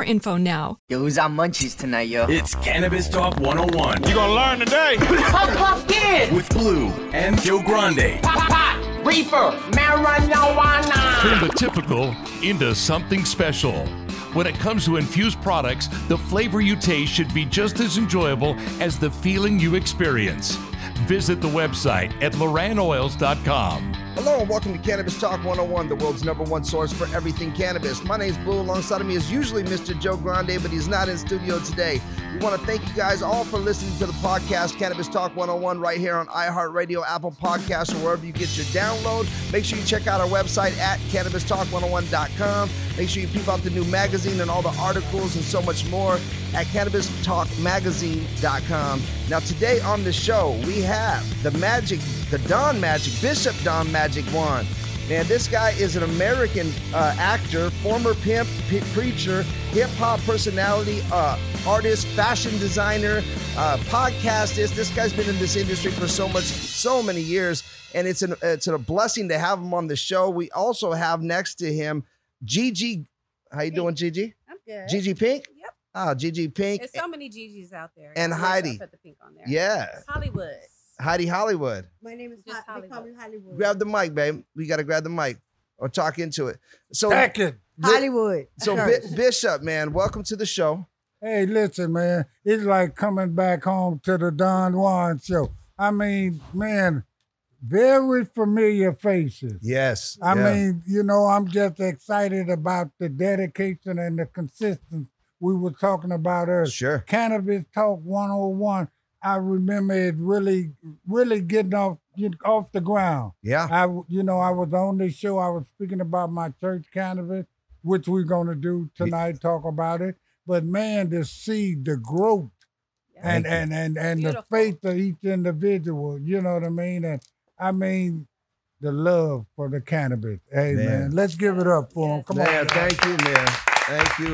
info now. Yo, who's on munchies tonight, yo? It's Cannabis Talk 101 You gonna learn today. Puff Puff Kid. with Blue and Joe Grande. Pop Pop. Reefer. Marijuana. Turn the typical into something special. When it comes to infused products, the flavor you taste should be just as enjoyable as the feeling you experience. Visit the website at lorannoils.com. Hello and welcome to Cannabis Talk 101, the world's number one source for everything cannabis. My name's Blue. Alongside of me is usually Mr. Joe Grande, but he's not in studio today. We want to thank you guys all for listening to the podcast Cannabis Talk 101 right here on iHeartRadio, Apple Podcasts, or wherever you get your download. Make sure you check out our website at cannabistalk101.com. Make sure you peep out the new magazine and all the articles and so much more at cannabistalkmagazine.com. Now, today on the show, we have the magic, the Don Magic, Bishop Don Magic Juan. Man, this guy is an American uh, actor, former pimp, p- preacher, hip hop personality, uh, artist, fashion designer, uh, podcastist. This guy's been in this industry for so much, so many years, and it's an it's a blessing to have him on the show. We also have next to him Gigi. How you doing, Gigi? I'm good. Gigi Pink. Yep. Oh, Gigi Pink. There's so many Gigi's out there. And I wish I Heidi. Put the pink on there. Yeah, Hollywood. Heidi Hollywood. My name is Just Ho- they call me Hollywood. Hollywood. Grab the mic, babe. We got to grab the mic or talk into it. So, Back it. Hollywood. so Bi- Bishop, man, welcome to the show. Hey, listen, man. It's like coming back home to the Don Juan show. I mean, man, very familiar faces. Yes. I yeah. mean, you know, I'm just excited about the dedication and the consistency we were talking about earlier. sure. Cannabis Talk 101. I remember it really, really getting off off the ground. Yeah. I, you know, I was on this show. I was speaking about my church cannabis, which we're gonna do tonight. Talk about it. But man, to see the growth and Thank and and and the faith of each individual. You know what I mean? And I mean the love for the cannabis. Hey man, Man. let's give it up for him. Yes. Come Man, on. thank you, man. Thank you.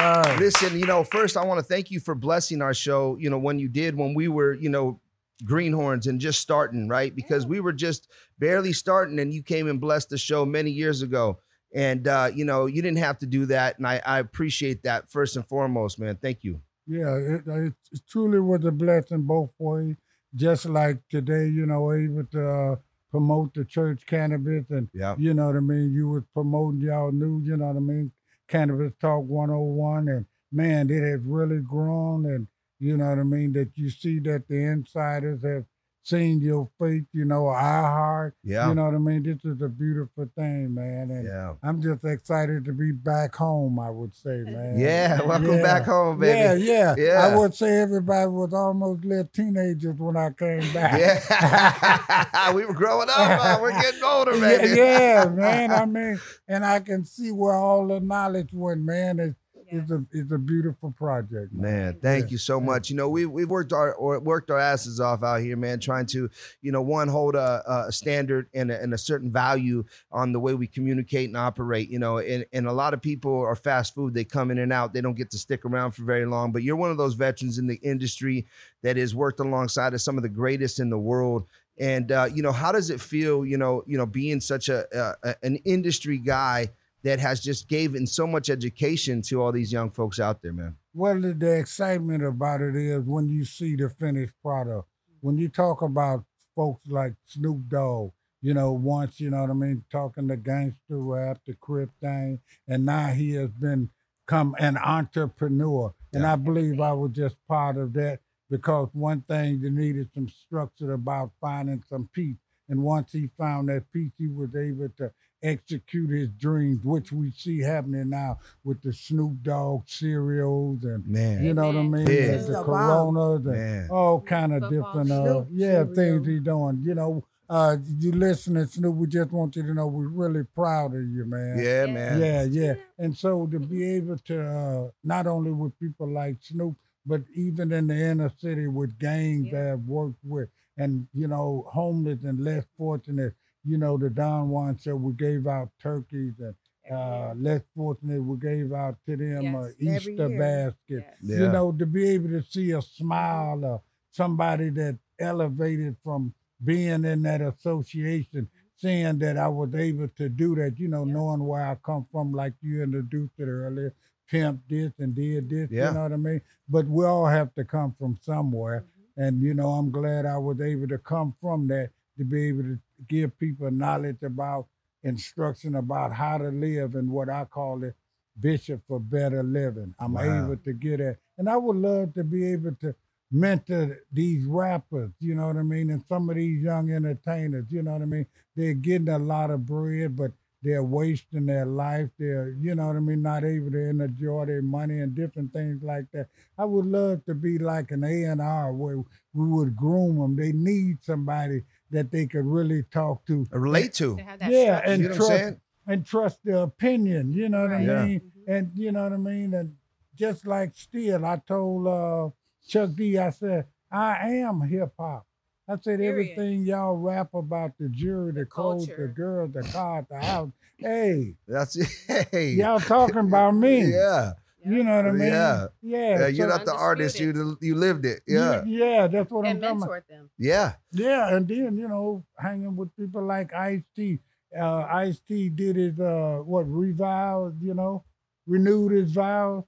All right. Listen, you know, first I want to thank you for blessing our show, you know, when you did, when we were, you know, greenhorns and just starting, right? Because we were just barely starting and you came and blessed the show many years ago. And uh, you know, you didn't have to do that. And I, I appreciate that first and foremost, man. Thank you. Yeah, it, it truly was a blessing both ways. Just like today, you know, able to uh, promote the church cannabis, and Yeah. you know what I mean. You was promoting y'all new, you know what I mean, Cannabis Talk 101, and man, it has really grown, and you know what I mean. That you see that the insiders have seen your faith, you know, I heart. Yeah. You know what I mean. This is a beautiful thing, man, and Yeah. I'm just excited to be back home. I would say, man. Yeah. Welcome Yeah. back home, baby. yeah, Yeah. I would say everybody was almost little teenagers when I came back. Yeah. we were growing up. uh, we're getting older, yeah, baby. yeah, man. I mean, and I can see where all the knowledge went, man. It's it's a it's a beautiful project. Man, thank Yeah, you so yeah. much. You know, we we've worked our or worked our asses off out here, man, trying to, you know, one hold a, a standard and a, and a certain value on the way we communicate and operate. You know, and and a lot of people are fast food. They come in and out. They don't get to stick around for very long. But you're one of those veterans in the industry that has worked alongside of some of the greatest in the world. And uh, you know, how does it feel? You know, you know, being such a, a an industry guy that has just given so much education to all these young folks out there, man. Well, the, the excitement about it is when you see the finished product. When you talk about folks like Snoop Dogg, you know, once, you know what I mean, talking the gangster rap, the crip thing, and now he has been come an entrepreneur. And I believe I was just part of that because one thing you needed some structure about finding some peace. And once he found that peace, he was able to execute his dreams, which we see happening now with the Snoop Dogg cereals and Man. you know what I mean, Big. and the The. Coronas and Man. all kind of Football different uh yeah cereal. things he's doing. You know, uh you listening, Snoop, we just want you to know we're really proud of you, man. Yeah, Yeah. man. Yeah, yeah. And so to be able to uh, not only with people like Snoop, but even in the inner city with gangs Yeah. that I've worked with, and you know, homeless and less fortunate. You know, the Don Juan said we gave out turkeys, and uh, less fortunate we gave out to them uh, Yes, every Easter year. basket. Yes. Yeah. You know, to be able to see a smile or somebody that elevated from being in that association, seeing that I was able to do that, you know, Yeah. knowing where I come from, like you introduced it earlier, pimp this and did this, Yeah. you know what I mean? But we all have to come from somewhere. And, you know, I'm glad I was able to come from that to be able to give people knowledge about instruction about how to live and what I call it bishop for better living. I'm Wow. able to get it. And I would love to be able to mentor these rappers, you know what I mean? And some of these young entertainers, you know what I mean? They're getting a lot of bread, but they're wasting their life. They're, you know what I mean, not able to enjoy their money and different things like that. I would love to be like an A and R where we would groom them. They need somebody that they could really talk to. Relate to. To have that Yeah, structure. and You know trust and trust their opinion. You know what Right. I Yeah. mean? And you know what I mean? And just like Steele, I told uh, Chuck D, I said, I am hip hop. I said Period. everything y'all rap about the jury, the, clothes, the culture. girls, the car, the house. Hey, That's hey. y'all talking about me. Yeah. You know what I mean? Yeah. Yeah. Yeah, you're so- not the artist. You you lived it. Yeah. Yeah, that's what And I'm talking about. mentored them. Yeah. Yeah, and then you know, hanging with people like Ice T. Uh, Ice T did his uh, what revows, you know, renewed his vows.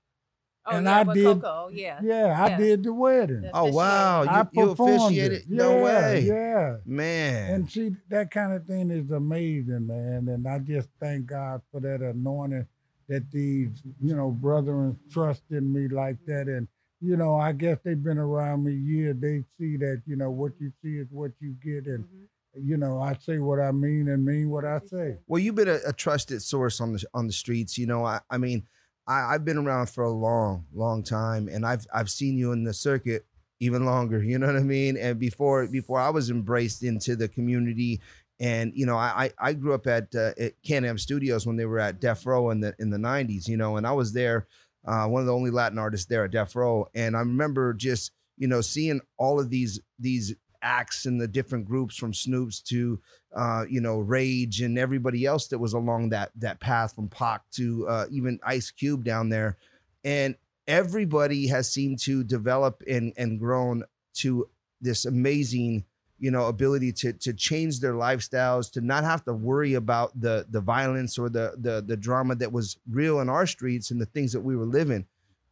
Oh, And yeah, I did- Coco, yeah. Yeah, I Yeah. did the wedding. The Oh wow. I You, you performed officiated? it. No Yeah, way. Yeah. Man. And see, that kind of thing is amazing, man. And I just thank God for that anointing that these, you know, brethren trust in me like that. And, you know, I guess they've been around me years. They see that, you know, what you see is what you get. And, Mhm. you know, I say what I mean and mean what I say. Well, you've been a, a trusted source on the on the streets. You know, I, I mean, I, I've been around for a long, long time, and I've I've seen you in the circuit even longer. You know what I mean? And before before I was embraced into the community, and you know, I I, grew up at, uh, at Can-Am Studios when they were at Death Row in the in the '90s. You know, and I was there, uh, one of the only Latin artists there at Death Row, and I remember just you know seeing all of these these acts and the different groups from Snoops to uh, you know, Rage and everybody else that was along that that path from Pac to uh, even Ice Cube down there, and everybody has seemed to develop and and grown to this amazing, you know, ability to to change their lifestyles, to not have to worry about the the violence or the the the drama that was real in our streets and the things that we were living.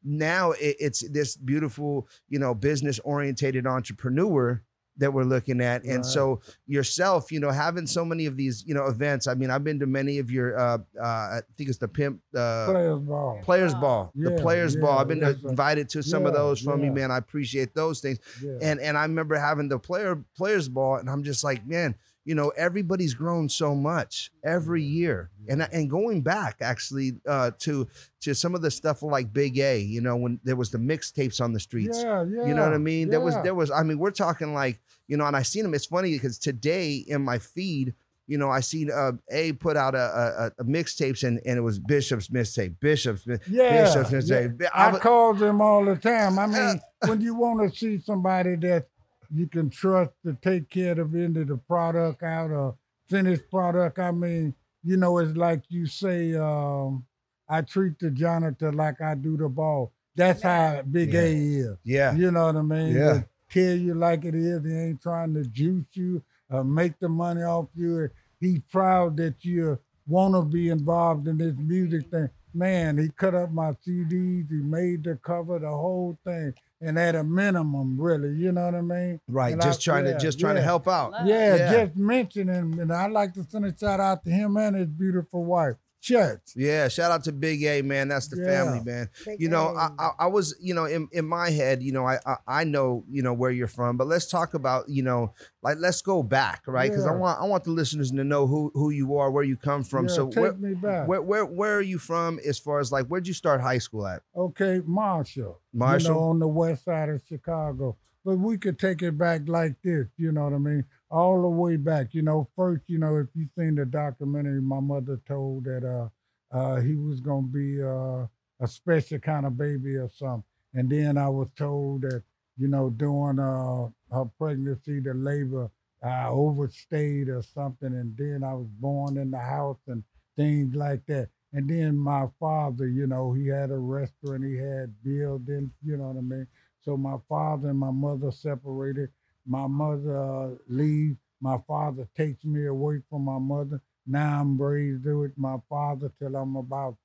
Now it, it's this beautiful, you know, business orientated entrepreneur that we're looking at, and Right. so yourself, you know, having so many of these, you know, events. I mean, I've been to many of your, uh, uh, I think it's the pimp, uh, Players ball. players ball, the Yeah, players yeah, ball. I've been yes, invited to some of those from you, man. I appreciate those things. Yeah. And and I remember having the player players ball, and I'm just like, man, you know, everybody's grown so much every year, and and going back actually uh, to to some of the stuff like Big A, you know, when there was the mixtapes on the streets. yeah, yeah. You know what I mean? There was there was I mean, we're talking like, you know, and I seen them. It's funny because today in my feed, you know, I seen uh, A put out a, a, a mixtapes and, and it was Bishop's mixtape, Bishop's, Yeah, Bishop's yeah. mixtape. I, was- call them all the time. I mean, when you want to see somebody that you can trust to take care of the end of the product out or finished product, I mean, you know, it's like you say, um, I treat the janitor like I do the ball. That's how Big A is. yeah. You know what I mean? Yeah. They Tell you like it is. He ain't trying to juice you or make the money off you. He's proud that you want to be involved in this music thing. Man, he cut up my CDs. He made the cover, the whole thing, and at a minimum, really. You know what I mean? Right. And just I- trying yeah, to just trying to help out. Yeah, Yeah. just mentioning, and I'd like to send a shout out to him and his beautiful wife, Chet. Yeah, shout out to Big A, man. That's the Yeah. family, man. Big you know, I was, you know, in, in my head, you know, I, I I know, you know, where you're from, but let's talk about, you know, like let's go back, right? Because I want I want the listeners to know who who you are, where you come from. Yeah, so take where, me back. where where where are you from? As far as like, where'd you start high school at? Okay, Marshall. You Marshall? know, on the west side of Chicago. But we could take it back like this, you know what I mean? All the way back. You know, first, you know, if you've seen the documentary, my mother told that uh uh he was gonna be uh a special kind of baby or something. And then I was told that, you know, during uh her pregnancy, the labor I overstayed or something, and then I was born in the house and things like that. And then my father, you know, he had a restaurant, he had buildings, you know what I mean? So my father and my mother separated. My mother uh, leaves. My father takes me away from my mother. Now I'm raised with my father till I'm about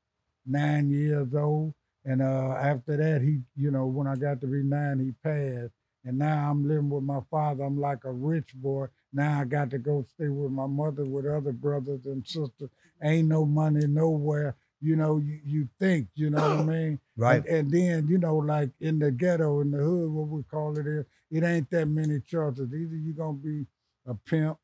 nine years old. And uh, after that, he, you know, when I got to be nine, he passed. And now I'm living with my father. I'm like a rich boy. Now I got to go stay with my mother with other brothers and sisters. Ain't no money nowhere. You know, you, you think, you know what I mean? Right. And, and then, you know, like in the ghetto, in the hood, what we call it is, it ain't that many choices. Either you're going to be a pimp,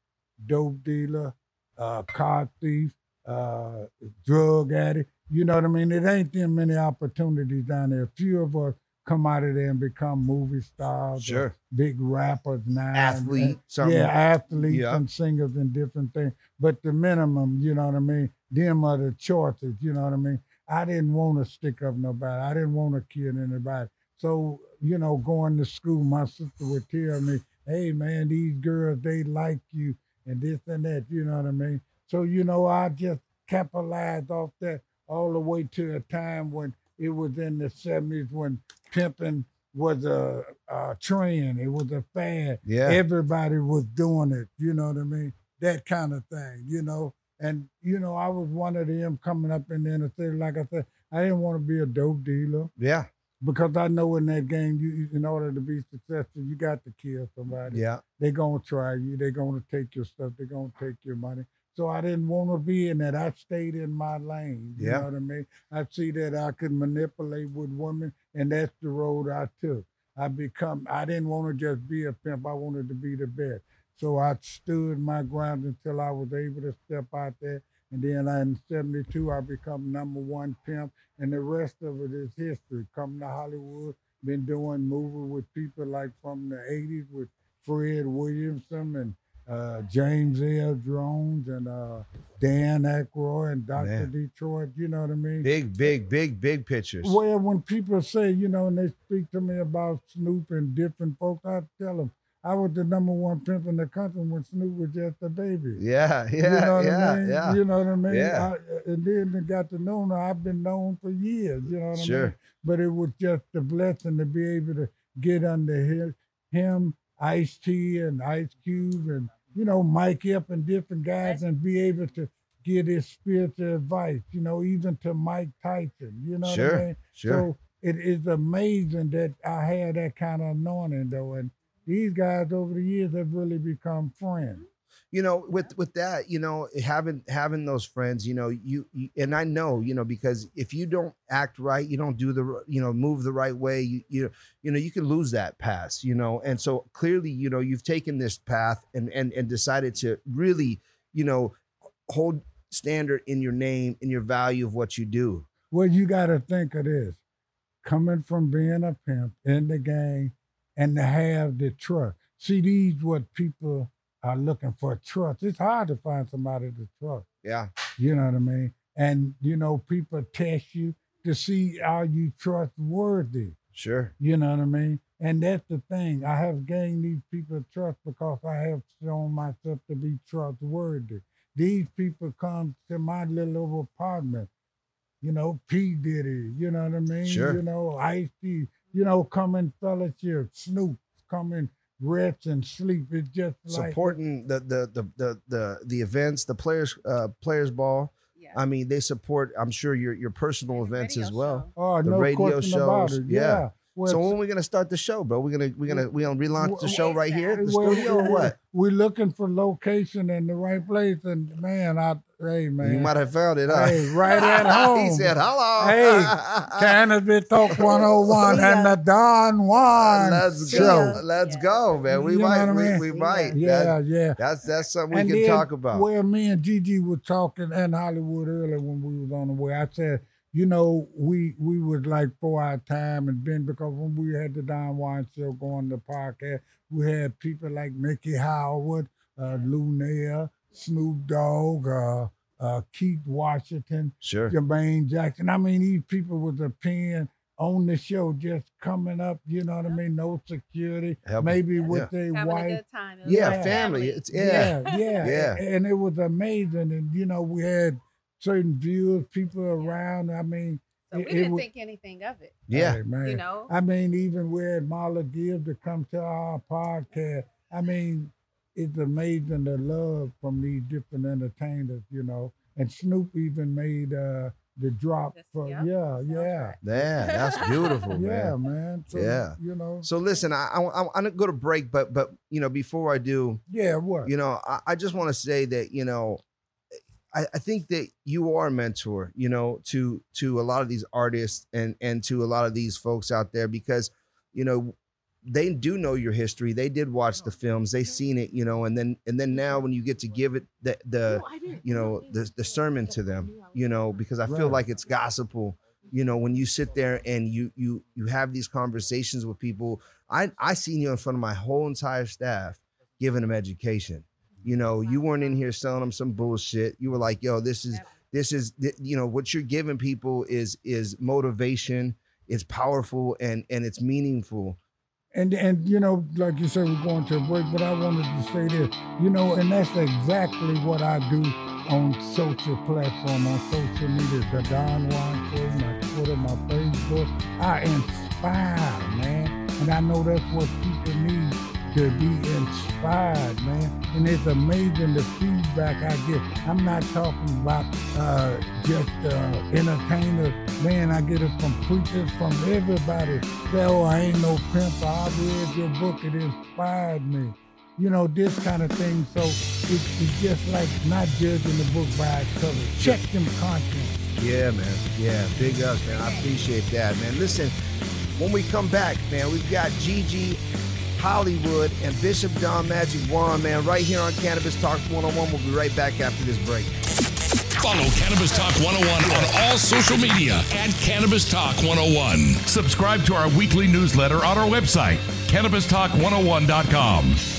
dope dealer, uh, car thief, uh, drug addict. You know what I mean? It ain't that many opportunities down there. A few of us come out of there and become movie stars, Sure. big rappers now, Athlete, and- yeah, athletes Yeah. and singers and different things. But the minimum, you know what I mean? Them are the choices, you know what I mean? I didn't want to stick up nobody. I didn't want to kill anybody. So, you know, going to school, my sister would tell me, hey, man, these girls, they like you and this and that, you know what I mean? So, you know, I just capitalized off that all the way to a time when it was in the 70s when pimping was a, a trend. It was a fad. Yeah. Everybody was doing it, you know what I mean? That kind of thing, you know? And, you know, I was one of them coming up in the inner city. Like I said, I didn't want to be a dope dealer Yeah. because I know in that game, you in order to be successful, you got to kill somebody. Yeah. They're gonna try you. They're gonna take your stuff. They're gonna take your money. So I didn't want to be in that. I stayed in my lane. You Yeah. know what I mean? I see that I could manipulate with women, and that's the road I took. I become. I didn't want to just be a pimp. I wanted to be the best. So I stood my ground until I was able to step out there. And then in 72, I become number one pimp. And the rest of it is history. Coming to Hollywood, been doing movies with people like from the 80s with Fred Williamson and uh, James Earl Jones and uh, Dan Aykroyd and Dr. Man. Detroit. You know what I mean? Big, big, big, big pictures. Well, when people say, you know, and they speak to me about Snoop and different folks, I tell them I was the number one pimp in the country when Snoop was just a baby. Yeah, yeah, you know what yeah, I mean? yeah. You know what I mean? Yeah. I, uh, and then I got to know now I've been known for years. You know what I Sure. mean? But it was just a blessing to be able to get under his, him, Ice T, and Ice Cube, and you know Mike Epps and different guys, and be able to get his spiritual advice. You know, even to Mike Tyson. You know what I mean? sure. So it is amazing that I had that kind of anointing though, and these guys over the years have really become friends. you know with with that you know having having those friends you know you, you and i know you know because if you don't act right you don't do the you know move the right way you you, you know you can lose that pass you know? And so clearly you know you've taken this path and and and decided to really you know hold standard in your name in your value of what you do. Well, you got to think of this. Coming from being a pimp in the gang and to have the trust. See, these what people are looking for trust. It's hard to find somebody to trust. Yeah. You know what I mean? And you know, people test you to see are you trustworthy. Sure. You know what I mean? And that's the thing. I have gained these people trust because I have shown myself to be trustworthy. These people come to my little apartment. You know, P. Diddy, you know what I mean? Sure. You know, Ice T, you know, come in fellowship, Snoop, come in rest and sleep. It's just like Supporting the the the the the, the events, the players uh players ball. Yeah. I mean, they support. I'm sure your your personal And events as well. show. Oh, the no radio question about shows, it. yeah. Yeah. Well, so when we gonna start the show, bro? We're gonna we're gonna we gonna relaunch the show right here at the well, studio or what? We're looking for location in the right place, and man, I hey man, You might have found it, huh? Hey, right at home. he said, "Hello." Hey, Cannabis Talk 101 and the Don Juan Let's show. go. Let's go, man. We You might. what I we, mean? we might. Yeah, That- yeah. That's that's something we And can then, talk about. Well, me and Gigi were talking in Hollywood earlier when we was on the way. I said, you know, we we was like for our time and been because when we had the Don Juan show going the podcast, we had people like Mickey Howard, uh, Lou Nair, Snoop Dogg, uh, uh, Keith Washington, Sure. Jermaine Jackson. I mean, these people with a pen on the show just coming up, you know what I mean? No security, Help 'em. maybe with Yeah. their Having a wife. good time. It Yeah, like family. It's yeah. Yeah, yeah, Yeah. And it was amazing. And you know, we had certain viewers, people around. I mean, So we it- it didn't wa- think anything of it. Yeah. hey, man. You know? I mean, even we had Marla Gibbs to come to our podcast. I mean, it's amazing the love from these different entertainers, you know. And Snoop even made uh the drop This- for yep, yeah, the yeah. Yeah, that's beautiful, man. Yeah, man. man. So, Yeah. You know. So listen, I, I I'm gonna go to break, but but you know before I do, Yeah, what? you know, I, I just want to say that you know, I, I think that you are a mentor, you know, to to a lot of these artists and and to a lot of these folks out there because, you know, they do know your history. They did watch the films. They seen it, you know, and then and then now when you get to give it the the you know the the sermon to them, you know, because I feel Right. like it's gospel. You know, when you sit there and you you you have these conversations with people, I I seen you in front of my whole entire staff giving them education. You know, you weren't in here selling them some bullshit. You were like, "Yo, this is this is you know what you're giving people is is motivation. It's powerful and and it's meaningful. And and you know, like you said, we're going to a break, but I wanted to say this, you know, and that's exactly what I do on social platform, on social media, the Don Juan Show, my Twitter, my Facebook. I inspire, man. And I know that's what people need to be inspired, man. And it's amazing the feedback I get. I'm not talking about uh, just uh, entertainers. Man, I get it from preachers, from everybody. Say, oh, I ain't no pimp. I read your book. It inspired me. You know, this kind of thing. So it, it's just like not judging the book by its cover. Check them content. Yeah, man. Yeah, big ups, man. I appreciate that, man. Listen, when we come back, man, we've got Gigi Hollywood and Bishop Don Magic Juan, man, right here on Cannabis Talk 101. We'll be right back after this break. Follow Cannabis Talk 101 on all social media at Cannabis Talk 101. Subscribe to our weekly newsletter on our website, cannabistalk101.com.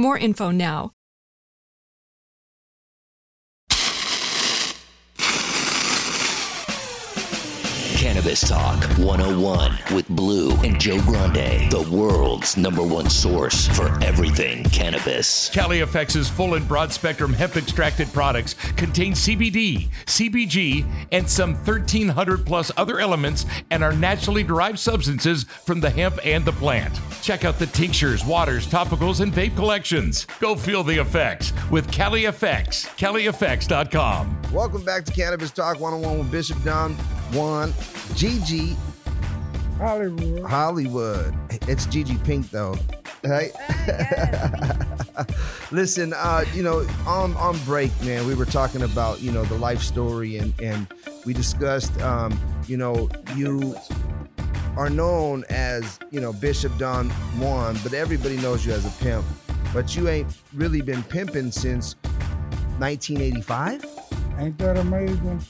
more info now. Cannabis Talk 101 with Blue and Joe Grande, the world's number one source for everything cannabis. Cali FX's full and broad spectrum hemp extracted products contain CBD, CBG, and some 1,300 plus other elements and are naturally derived substances from the hemp and the plant. Check out the tinctures, waters, topicals, and vape collections. Go feel the effects with Cali FX, CaliFX.com. Welcome back to Cannabis Talk 101 with Bishop Don Juan Gigi Hollywood. Hollywood. It's Gigi Pink though. Right? Listen, uh, you know, on on break, man, we were talking about, you know, the life story and and we discussed um, you know, you are known as, you know, Bishop Don Juan, but everybody knows you as a pimp. But you ain't really been pimping since 1985? Ain't that amazing?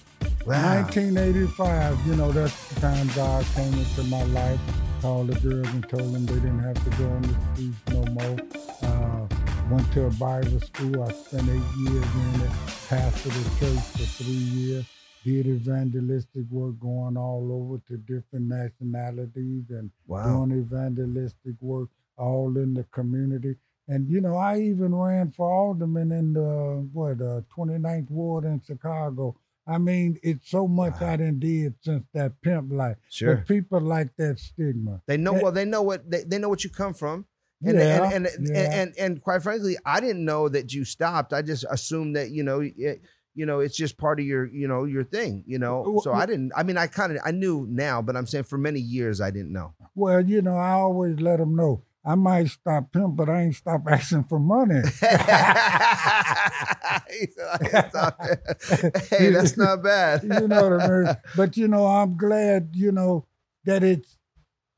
Wow. 1985, you know, that's the time God came into my life, called the girls and told them they didn't have to go on the streets no more. Uh, went to a Bible school. I spent eight years in it, pastored a church for three years, did evangelistic work going all over to different nationalities and Wow. doing evangelistic work all in the community. And, you know, I even ran for alderman in the, what, uh, 29th Ward in Chicago. I mean, it's so much I done did since that pimp life. Sure. But people like that stigma. They know That- well. They know what they, they know what you come from, and Yeah, and, and, yeah. and and and quite frankly, I didn't know that you stopped. I just assumed that you know, it, you know, it's just part of your you know your thing. You know, so I didn't. I mean, I kind of I knew now, but I'm saying for many years I didn't know. Well, you know, I always let them know. I might stop pimp, but I ain't stop asking for money. He said, "I ain't stopped." hey, that's not bad. you know what I mean? But you know, I'm glad, you know, that it's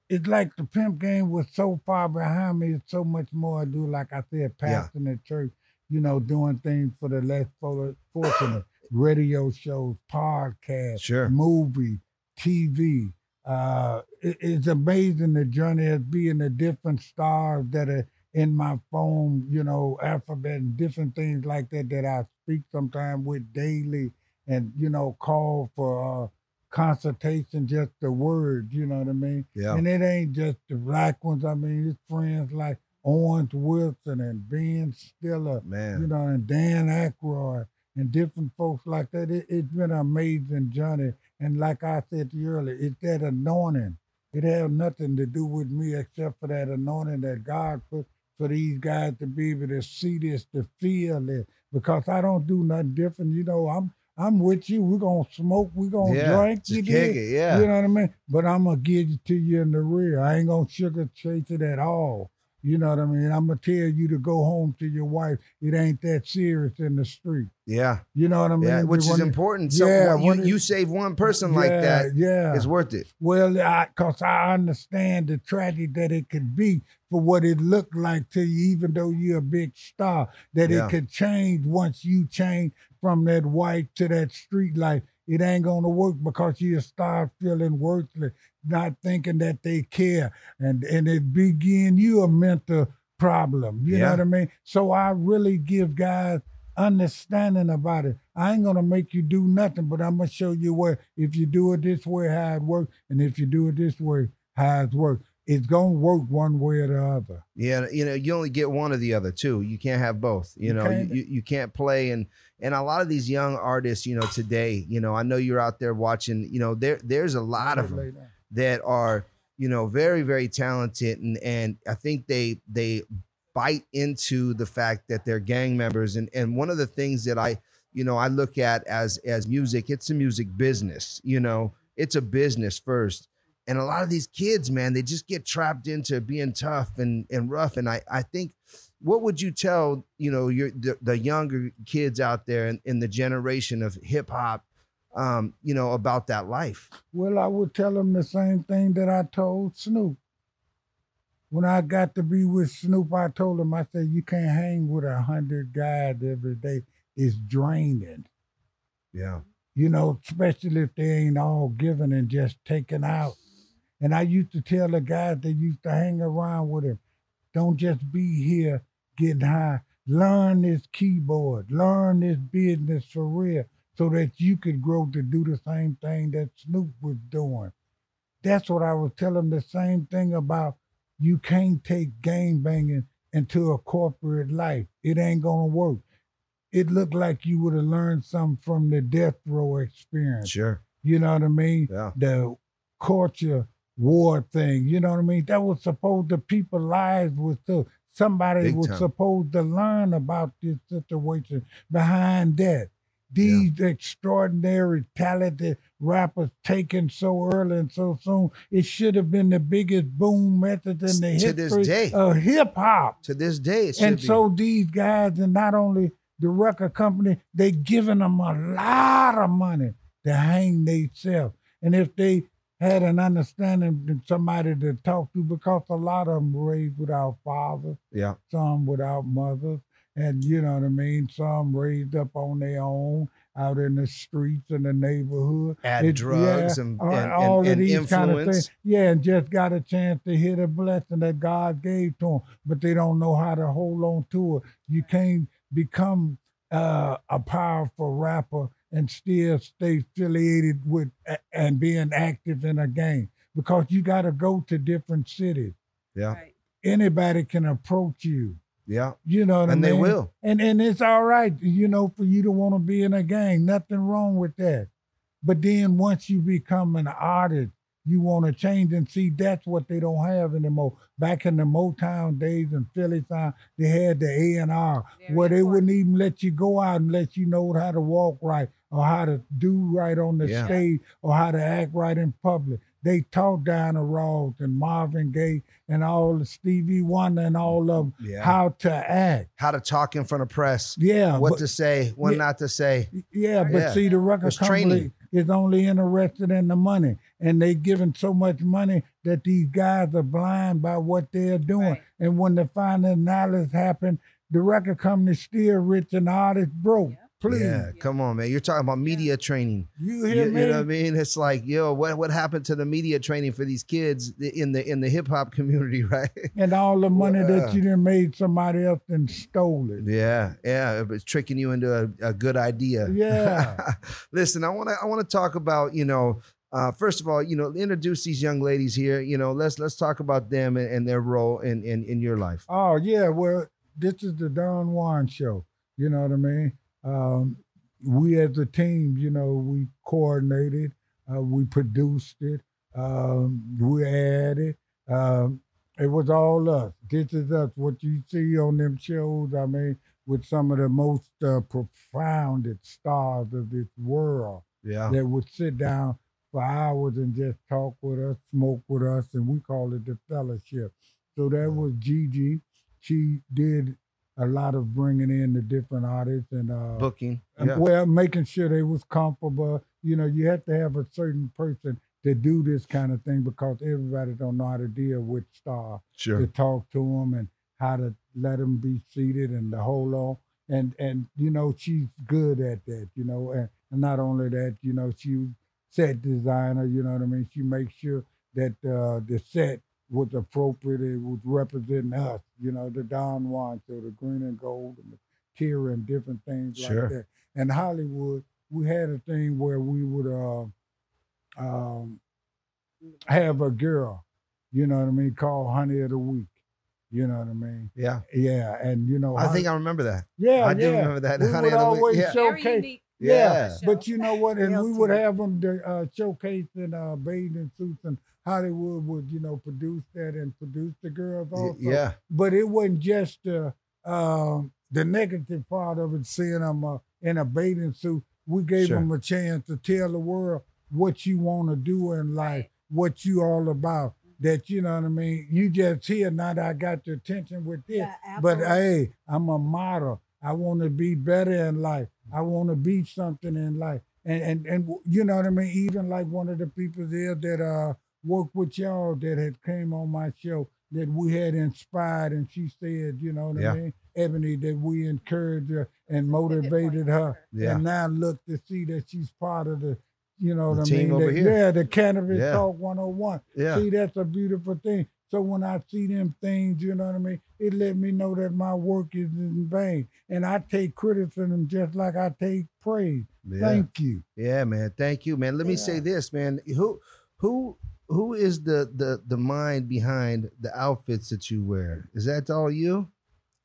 it's like the pimp game was so far behind me. It's so much more I do, like I said, Yeah. pastoring the church, you know, doing things for the less for- fortunate, radio shows, podcasts, Sure. movie, TV. Uh, it- it's amazing the journey of being the different stars that are in my phone, you know, alphabet and different things like that that I speak sometimes with daily and, you know, call for uh, consultation, just the words, you know what I mean? Yeah. And it ain't just the black ones. I mean, it's friends like Owens Wilson and Ben Stiller, Man. you know, and Dan Aykroyd and different folks like that. It, it's been an amazing journey. And like I said to you earlier, it's that anointing. It has nothing to do with me except for that anointing that God put for these guys to be able to see this, to feel it. Because I don't do nothing different. You know, I'm I'm with you. We're gonna smoke, we're gonna Yeah, drink. just you kick it, yeah. You know what I mean? But I'm gonna give it to you in the rear. I ain't gonna sugar chase it at all. You know what I mean? I'm gonna tell you to go home to your wife. It ain't that serious in the street. Yeah. You know what I mean? Yeah, which is it- important. So yeah, you, it- you save one person like that, yeah, it's worth it. Well, I, cause I understand the tragedy that it could be for what it looked like to you, even though you're a big star, that Yeah. it could change once you change from that white to that street life. It ain't gonna work because you start feeling worthless, not thinking that they care, and and it begin you a mental problem. You know what I mean? So I really give guys understanding about it. I ain't gonna make you do nothing, but I'm gonna show you where if you do it this way, how it works, and if you do it this way, how it works. It's gonna work one way or the other. Yeah, you know, you only get one or the other too. You can't have both. You You know, you, can't. you, you can't play and and a lot of these young artists, you know, today, you know, I know you're out there watching. You know, there there's a lot of them that are you know very very talented and and I think they they bite into the fact that they're gang members and and one of the things that I you know I look at as as music it's a music business you know it's a business first. And a lot of these kids man they just get trapped into being tough and and rough and I I think what would you tell you know your the, the younger kids out there in, in the generation of hip hop, um, you know, about that life? Well, I would tell them the same thing that I told Snoop. When I got to be with Snoop, I told him, I said, you can't hang with a hundred guys every day. It's draining. Yeah. You know, especially if they ain't all given and just taken out. And I used to tell the guys that used to hang around with him, don't just be here getting high. Learn this keyboard, learn this business for real so that you could grow to do the same thing that Snoop was doing. That's what I was telling the same thing about you can't take game banging into a corporate life. It ain't gonna work. It looked like you would have learned something from the death row experience. Sure. You know what I mean? Yeah. The culture war thing. You know what I mean? That was supposed to people lives was to somebody Big was time. supposed to learn about this situation behind that. These extraordinary talented rappers taken so early and so soon. It should have been the biggest boom method in the To this history day. of hip hop. To this day, it should And be. so these guys, and not only the record company, they giving them a lot of money to hang themselves. And if they had an understanding and somebody to talk to, because a lot of them raised without fathers, yeah. some without mothers, and you know what I mean, some raised up on their own out in the streets in the neighborhood. Had It- drugs and- all- and- all of and these kind of things. Yeah, and just got a chance to hear the blessing that God gave to them, but they don't know how to hold on to it. You can't become uh, a powerful rapper and still stay affiliated with a- and being active in a game because you got to go to different cities. Yeah. Anybody can approach you. Yeah. You know what And I they will. And and it's all right, you know, for you to want to be in a gang. Nothing wrong with that. But then once you become an artist, you want to change and see that's what they don't have anymore. Back in the Motown days and Philly sound, they had the A and R where they wouldn't even let you go out unless you know how to walk right or how to do right on the Yeah. stage or how to act right in public. They taught Diana Ross and Marvin Gaye and all the Stevie Wonder and all of them Yeah. how to act. How to talk in front of press. Yeah, What but- to say, what Yeah. not to say. Yeah, but Yeah. see, the record company training. is only interested in the money, and they giving so much money that these guys are blind by what they're doing. And when the final analysis happen, the record company still rich and the artist broke. Please, Yeah, come on, man. You're talking about media training. You hear you, me? You know what I mean? It's like, yo, what what happened to the media training for these kids in the in the hip hop community, right? and all the money Yeah. that you done made somebody else and stole it. Yeah, yeah, it was tricking you into a, a good idea. Yeah. Listen, I want to I want to talk about you know. Uh, first of all, you know, introduce these young ladies here. You know, let's let's talk about them and, and their role in, in in your life. Oh yeah, well, this is the Don Juan show. You know what I mean? Um, we as a team, you know, we coordinated, uh, we produced it, um, we added. Um, it was all us. This is us. What you see on them shows, I mean, with some of the most uh, profounded stars of this world Yeah. that would sit down for hours and just talk with us, smoke with us, and we call it the fellowship. So that was Gigi. She did a lot of bringing in the different artists and uh, Booking. and, Yeah. well, making sure they was comfortable. You know, you have to have a certain person to do this kind of thing because everybody don't know how to deal with star. Sure. To talk to them and how to let them be seated and the whole on. And and you know she's good at that. You know, and, and not only that, you know she set designer. You know what I mean. She makes sure that uh, the set was appropriate. It was representing us. You know, the Don Juan, so the green and gold and the tier and different things Sure. like that. And Hollywood, we had a thing where we would uh, um, have a girl, you know what I mean, called Honey of the Week. You know what I mean? Yeah. Yeah, and you know, I think I remember that. yeah, I do remember that. We Honey would of the Week. always Yeah. Very showcase. Unique. Yeah, Yeah. but you know what? And we would have them to, uh, showcase in uh, bathing suits, and Hollywood would, you know, produce that and produce the girls Y- also. yeah. But it wasn't just uh, um, the negative part of it, seeing them uh, in a bathing suit. We gave Sure. them a chance to tell the world what you want to do in life, what you all about. that you know what I mean. You just here now that I got your attention with this, Yeah, but hey, I'm a model. I want to be better in life. I want to be something in life, and and and you know what I mean. Even like one of the people there that uh work with y'all that had came on my show that we had inspired, and she said, you know what Yeah. I mean, Ebony, that we encouraged her and It's a pivot point motivated her, her. Yeah. and now look to see that she's part of the. You know The what I team mean? over that- here. Yeah, the Cannabis Yeah. Talk 101. Yeah. See, that's a beautiful thing. So when I see them things, you know what I mean, it let me know that my work is in vain. And I take criticism just like I take praise. Yeah. Thank you. Yeah, man. Thank you, man. Let me say this, man. Who who who is the the the mind behind the outfits that you wear? Is that all you?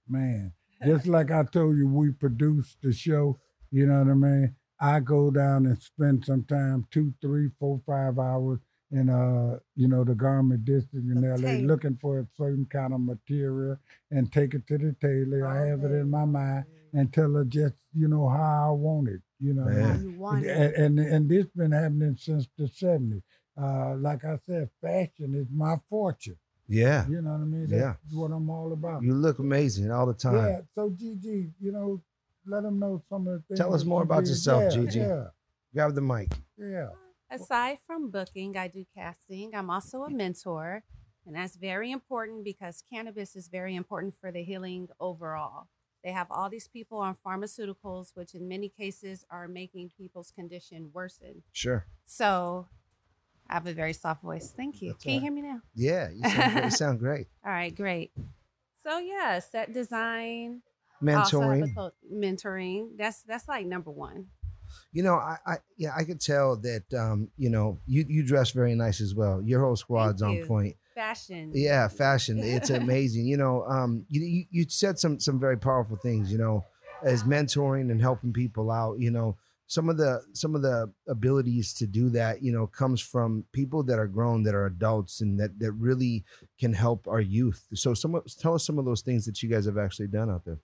Man, just like I told you, we produce the show, you know what I mean? I go down and spend some time, two, three, four, five hours in uh, you know, the garment district in The LA tailor. looking for a certain kind of material and take it to the tailor. I have it in my mind and tell her just, you know, how I want it. You know, what I Man. How you want it. and, and and this been happening since the 70s. Uh, like I said, fashion is my fortune. Yeah. You know what I mean? That's Yeah. what I'm all about. You look amazing all the time. Yeah. So Gigi, you know, let them know some of the things. Tell us more about did. yourself, yeah, Gigi. Yeah. Grab the mic. Yeah. Aside from booking, I do casting. I'm also a mm. mentor, and that's very important because cannabis is very important for the healing overall. They have all these people on pharmaceuticals, which in many cases are making people's condition worsen. Sure. So I have a very soft voice. Thank you. That's Can you hear me now? Yeah. You sound, great. you sound great. All right, great. So yeah, set design, also have a Mentoring. mentoring. That's that's like number one. You know, I, I yeah, I could tell that um, you know, you you dress very nice as well. Your whole squad's on point. Fashion. Yeah, fashion. It's amazing. You know, um, you, you you said some some very powerful things. You know, as mentoring and helping people out. You know, some of the some of the abilities to do that. You know, comes from people that are grown, that are adults, and that that really can help our youth. So, some of- tell us some of those things that you guys have actually done out there.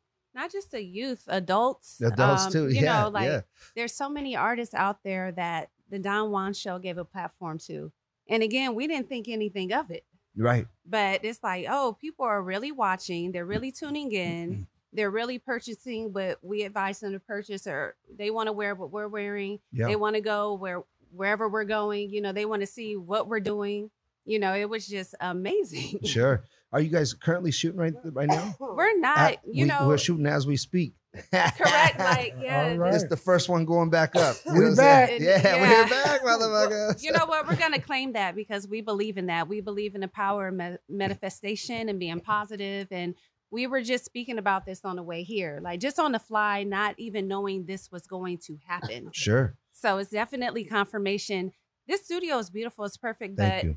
Not just the youth, adults. Adults um, too, You yeah, know, like yeah. there's so many artists out there that the Don Juan show gave a platform to. And again, we didn't think anything of it. Right. But it's like, oh, people are really watching, they're really tuning Mm-hmm. in, they're really purchasing what we advise them to purchase, or they want to wear what we're wearing. Yeah. They want to go where wherever we're going, you know, they want to see what we're doing. You know, it was just amazing. Sure. Are you guys currently shooting right right now? We're not, Uh, you we, know, we're shooting as we speak. correct. Like, yeah, All right. This is the first one going back up. You We know what I'm saying? back. Yeah, Yeah. we're back, motherfuckers. you know what? We're gonna claim that because we believe in that. We believe in the power of ma- manifestation and being positive. And we were just speaking about this on the way here, like just on the fly, not even knowing this was going to happen. Sure. So it's definitely confirmation. This studio is beautiful. It's perfect, Thank but you.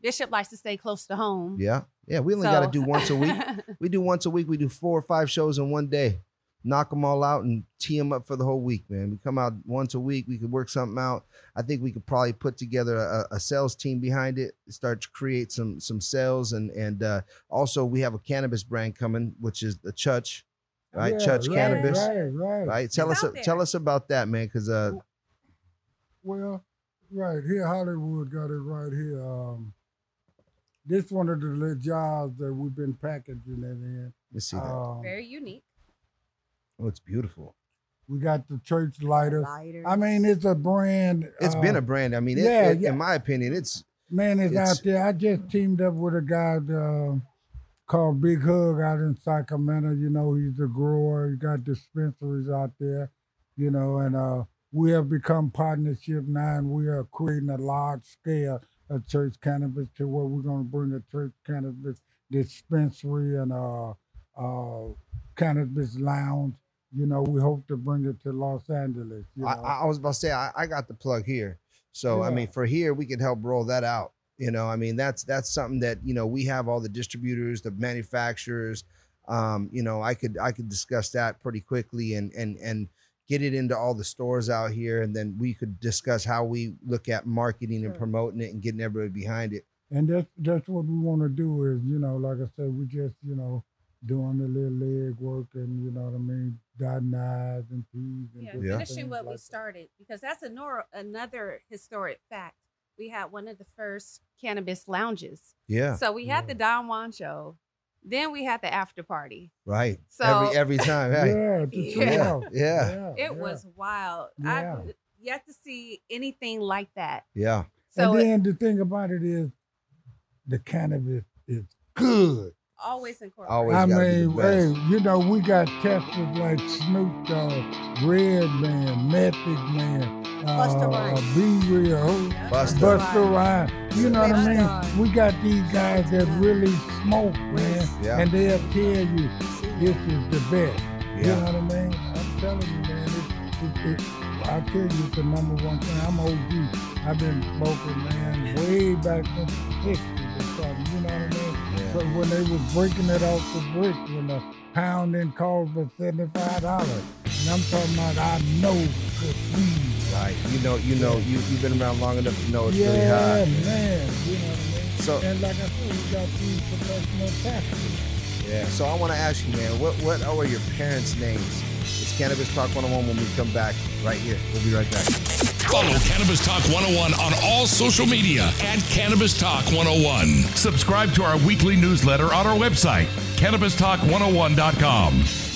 Bishop likes to stay close to home. Yeah. Yeah. We only got to do once a week. We do once a week. We do four or five shows in one day. Knock them all out and tee them up for the whole week, man. We come out once a week. We could work something out. I think we could probably put together a, a sales team behind it, start to create some some sales, and and uh, also we have a cannabis brand coming, which is the Church, right? Yeah, Church right, Cannabis, Right, right. right? Tell It's us tell us about that, man, because uh, Well, right here, Hollywood got it right here. Um, this one of the little jobs that we've been packaging it in. let's see that. Um, Very unique. Oh, it's beautiful. we got the church lighter. Lighters. I mean, it's a brand. It's uh, been a brand. I mean, it, yeah, it- yeah. in my opinion, it's Man is It's- out there. I just teamed up with a guy uh, called Big Hug out in Sacramento. You know, he's a grower. He got dispensaries out there. You know, and uh, we have become partnership now, and we are creating a large scale of church cannabis to where we're going to bring a church cannabis dispensary and a, uh, cannabis lounge. You know, we hope to bring it to Los Angeles. You I, know. I was about to say I, I got the plug here. So I mean, for here we can help roll that out. You know, I mean that's that's something that you know we have all the distributors, the manufacturers. Um, you know, I could I could discuss that pretty quickly and and and get it into all the stores out here, and then we could discuss how we look at marketing and promoting it and getting everybody behind it. And that's that's what we want to do is, you know, like I said, we just, you know, doing the little leg work and you know what I mean, dotting I's and T's and Yeah, Yeah. finishing things what we like that. started because that's a nor- another historic fact. we had one of the first cannabis lounges. Yeah. So we had the Don Juan show. Then we had the after party. Right. So- every every time. Right. Yeah, Yeah. Yeah. yeah, It yeah. was wild. Yeah. I've yet to see anything like that. Yeah. So and it then the thing about it is, the cannabis is good. always incorporated. Always I gotta be mean, hey, you know, we got testers like Snoop Dogg, Red Man, Method Man, Busta uh, Rhymes. B-Real, Busta. Buster Rhymes. You know what I mean? Busta. We got these guys that really smoke, man, Yeah. and they'll tell you this is the best. You know what I mean? I'm telling you, man. It, it, it, I tell you, it's the number one thing. I'm OG. I've been smoking, man, way back in the 60s or something. You know what I mean? Yeah. So when they was breaking it off the brick, when a pound then cost for seventy-five dollars, and I'm talking about I know good weed. Right. You know, you know, you you've been around long enough to know it's yeah, really hot. man. You know what I mean? So And like I said, we got these professional testers. yeah. So I want to ask you, man, what what are your parents' names? It's Cannabis Talk 101 when we come back right here. We'll be right back. Follow Cannabis Talk 101 on all social media at Cannabis Talk 101. Subscribe to our weekly newsletter on our website, CannabisTalk101.com.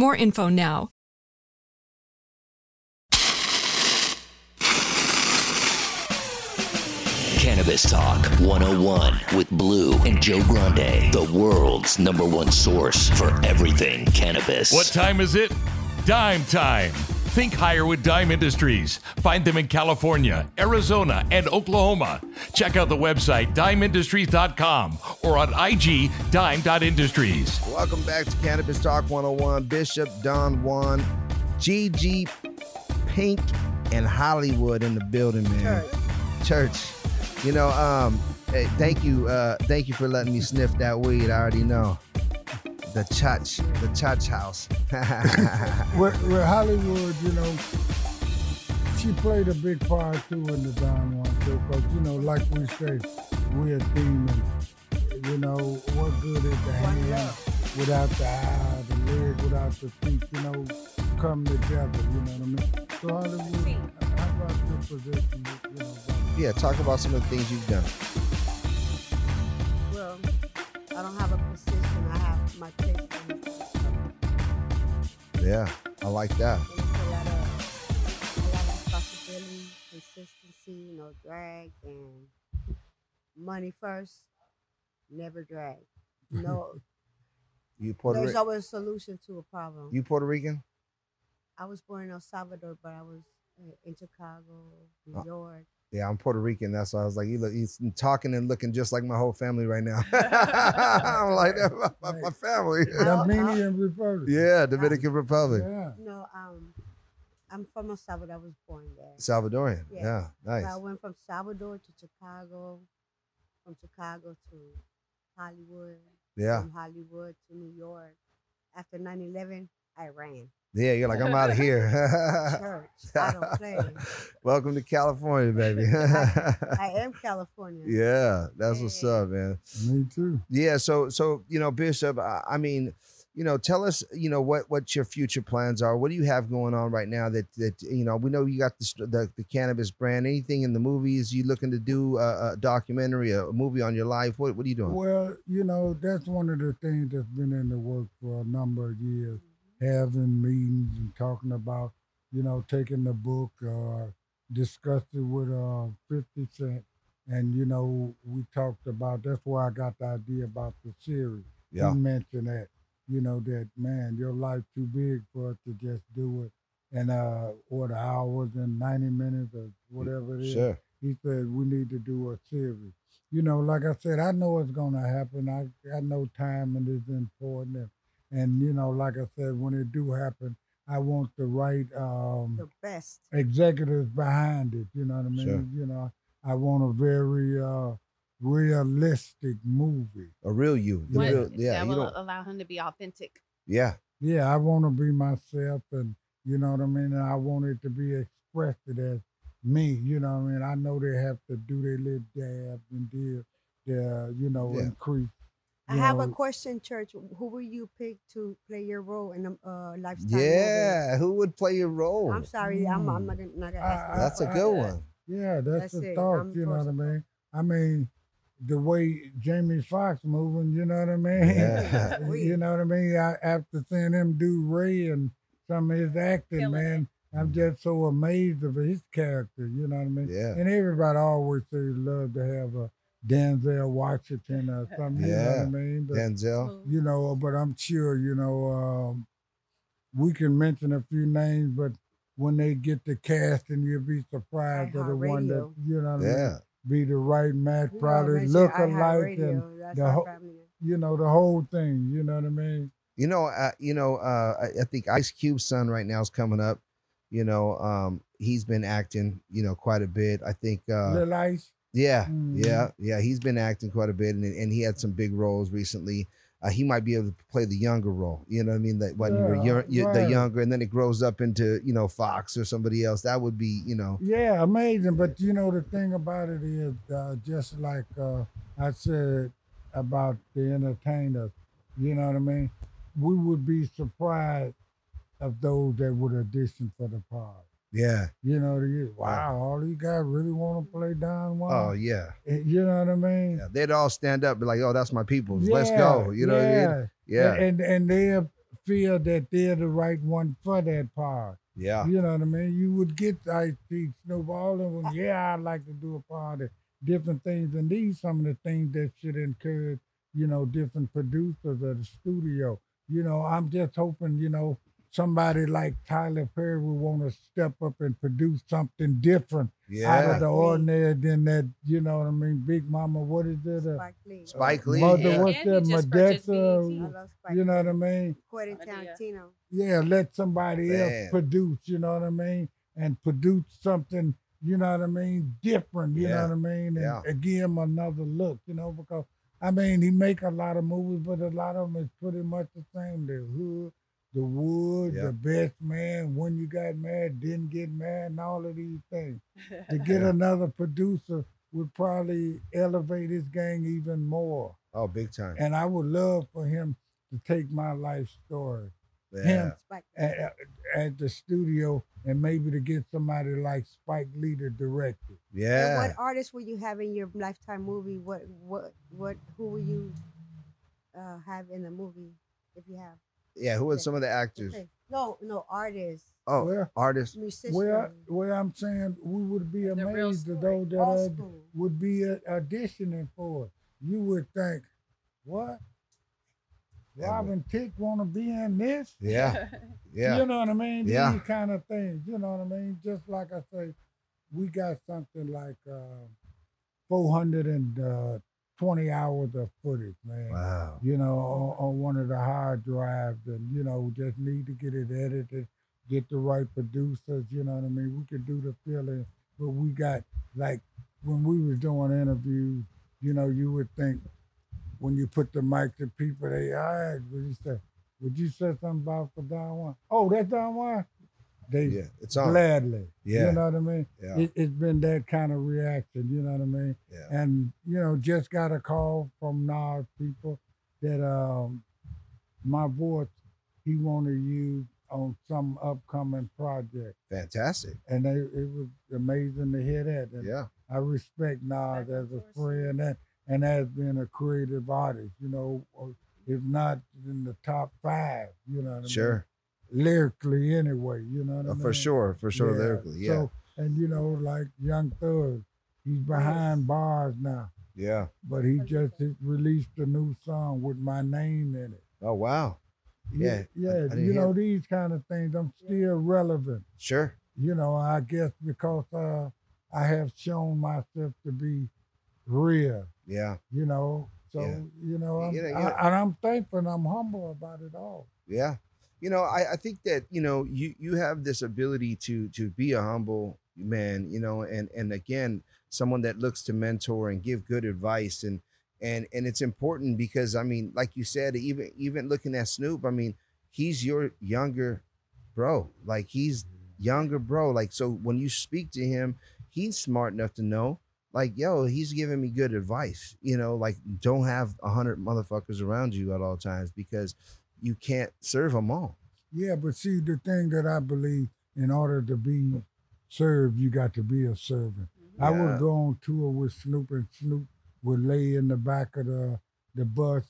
more info now. Cannabis Talk 101 with Blue and Joe Grande, the world's number one source for everything cannabis. What time is it? Dime time. Think higher with Dime Industries. Find them in California, Arizona, and Oklahoma. Check out the website dimeindustries.com or on IG dime.industries. Welcome back to Cannabis Talk 101. Bishop Don Juan, GG Pink, and Hollywood in the building, man. Church. You know, um, hey, thank you, uh, thank you for letting me sniff that weed. I already know. The church, the church house. with, with Hollywood, you know, she played a big part too in the Don Juan show because, you know, like we say, we're a team and, you know, what good is the hand without the eye, the leg without the feet, you know, come together, you know what I mean? So Hollywood, how about your position, you know, yeah, talk about some of the things you've done. Well, I don't have a position. My and Yeah, I like that. It's a lot of, a lot of responsibility, consistency, no drag, and money first, never drag. No, You Puerto there's always a solution to a problem. You Puerto Rican? I was born in El Salvador, but I was uh, in Chicago, New Oh. York. Yeah, I'm Puerto Rican. That's why I was like, he look, he's talking and looking just like my whole family right now. I'm like, that's my, my, my family. Dominican Republic. Yeah, Dominican Republic. Yeah. No, um, I'm from El Salvador. I was born there. Salvadorian. Yeah, nice. So I went from Salvador to Chicago, from Chicago to Hollywood. Yeah. From Hollywood to New York. After 9 11, I ran. Yeah, you're like, I'm out of here. Church. I don't play. Welcome to California, baby. I am California. yeah, that's what's up, man. Me too. Yeah, so so you know, Bishop, I, I mean, you know, tell us, you know, what what your future plans are. What do you have going on right now that that you know? We know you got the the, the cannabis brand. Anything in the movies? You looking to do a, a documentary, a, movie on your life? What what are you doing? Well, you know, that's one of the things that's been in the work for a number of years, having meetings and talking about, you know, taking the book, uh, discussed it with uh, 50 Cent. And, you know, we talked about, that's where I got the idea about the series. Yeah. He mentioned that, you know, that, man, your life too big for us to just do it in, uh, what, hours and 90 minutes or whatever it is. Sure. He said, we need to do a series you know, like I said, I know it's gonna happen. I I know timing is important, and, and you know, like I said, when it do happen, I want the right um, The best. executives behind it. You know what I mean? Sure. You know, I want a very uh, realistic movie. A real you, the What- real, yeah, that you will allow him to be authentic. yeah, Yeah, I want to be myself, and you know what I mean. And I want it to be expressed as me. You know what I mean. I know they have to do their little dabs and deal, their you know Yeah. increase. I you have a question, Church. Who will you pick to play your role in the uh, lifetime? yeah. Who would play your role? I'm sorry. I'm, I'm not mm. gonna. Not gonna ask I- you. Ah, that's a good one. Yeah, that's, That's the it. thought. I'm You know what I mean? I mean, the way Jamie Foxx moving. You know what I mean? Yeah. you know what I mean? I, after seeing him do Ray and some of his acting, Killing it. man, I'm mm. just so amazed of his character. You know what I mean? Yeah. And everybody always says love to have a Denzel Washington or something. You know what Yeah. I mean? But Denzel. you know, but I'm sure, you know, um, we can mention a few names, but when they get the casting, you'll be surprised at the one that, you know what I mean? Yeah. Be the right match, You probably mention look alike and, the whole- you know, the whole thing, you know what I mean? You know, uh, you know, uh, I, I think Ice Cube's son right now is coming up. You know, um, he's been acting, you know, quite a bit. I think, uh, Lil Ice. Yeah, Mhm. yeah, yeah. He's been acting quite a bit, and and he had some big roles recently. Uh, he might be able to play the younger role. You know what I mean? That when you were Yeah, young, you, the younger, and then it grows up into you know Foxx or somebody else. That would be, you know, Yeah, amazing. But you know, the thing about it is, uh, just like uh, I said about the entertainers, you know what I mean? We would be surprised of those that would audition for the part. Yeah. You know, the, wow, all these guys really want to play Don Juan. Oh yeah. Eh, You know what I mean? yeah. They'd all stand up, be like, "Oh, that's my people. Let's go." You know what I mean? Yeah. And and they feel that they're the right one for that part. Yeah. You know what I mean? You would get Ice T, Snoop, all of them. Yeah, I'd like to do a part of different things. And these some of the things that should encourage, you know, different producers of the studio. You know, I'm just hoping, you know, somebody like Tyler Perry would want to step up and produce something different out of the ordinary than that, you know what I mean? Big Mama, what is it? Uh, Spike Lee. Spike Lee. Mother, yeah. what's that? just purchased I Modesto. love Spike You know what I mean? Quentin Tarantino. Yeah, let somebody Man. else produce, you know what I mean? And produce something, you know what I mean, different, you Yeah. know what I mean? And, Yeah. and give him another look, you know, because I mean he make a lot of movies, but a lot of them is pretty much the same. The hood, the wood, Yeah. the best man, when you got mad, didn't get mad, and all of these things. To get another producer would probably elevate his gang even more. Oh, big time. And I would love for him to take my life story Yeah. him at, at the studio and maybe to get somebody like Spike Lee to direct it. And Yeah. what artist will you have in your lifetime movie? What what what who will you uh, have in the movie if you have? Yeah. Who are some of the actors? No, no artists, Oh, Where- artists. musicians. Where where I'm saying we would be The amazed at those that uh, would be uh, auditioning for it. You would think, what? Yeah, Robin Thicke want to be in this? Yeah. Yeah. You know what I mean? Yeah. These kind of things. You know what I mean? Just like I say, we got something like four hundred uh, 420 hours of footage, man. Wow. You know, on, on one of the hard drives, and you know, just need to get it edited, get the right producers. You know what I mean? We could do the feeling, but we got like when we was doing interviews. You know, you would think when you put the mic to people, they all right, what you say? Would you say something about for Don Juan? Oh, that's Don Juan. They Yeah, it's on. gladly. Yeah. You know what I mean? Yeah. It, it's been that kind of reaction. You know what I mean? Yeah. And you know, just got a call from Nas people that um my voice he wanted to use on some upcoming project, Fantastic. and they, it was amazing to hear that. And Yeah. I respect Nas as a friend and and as being a creative artist. You know, if not in the top five. You know what I mean? Lyrically anyway, you know what I Uh, mean? for sure. For sure. Lyrically. Yeah. So, and you know, like Young Thug, he's behind bars now, yeah. but he just released a new song with my name in it. Oh wow. Yeah. yeah. I- I you know these kind of things. I'm still relevant. Sure. You know, I guess because uh, I have shown myself to be real. Yeah. You know, so Yeah. you know, I'm, know, you I, and I'm thankful and I'm humble about it all. Yeah. You know, I, I think that, you know, you you have this ability to to be a humble man, you know, and and again, someone that looks to mentor and give good advice and and and it's important because I mean, like you said, even even looking at Snoop, I mean, he's your younger bro. Like he's younger bro. Like so when you speak to him, he's smart enough to know like yo he's giving me good advice you know like don't have a hundred motherfuckers around you at all times because you can't serve them all Yeah, but see, the thing that I believe, in order to be served, you got to be a servant. I would go on tour with Snoop, and Snoop would lay in the back of the the bus.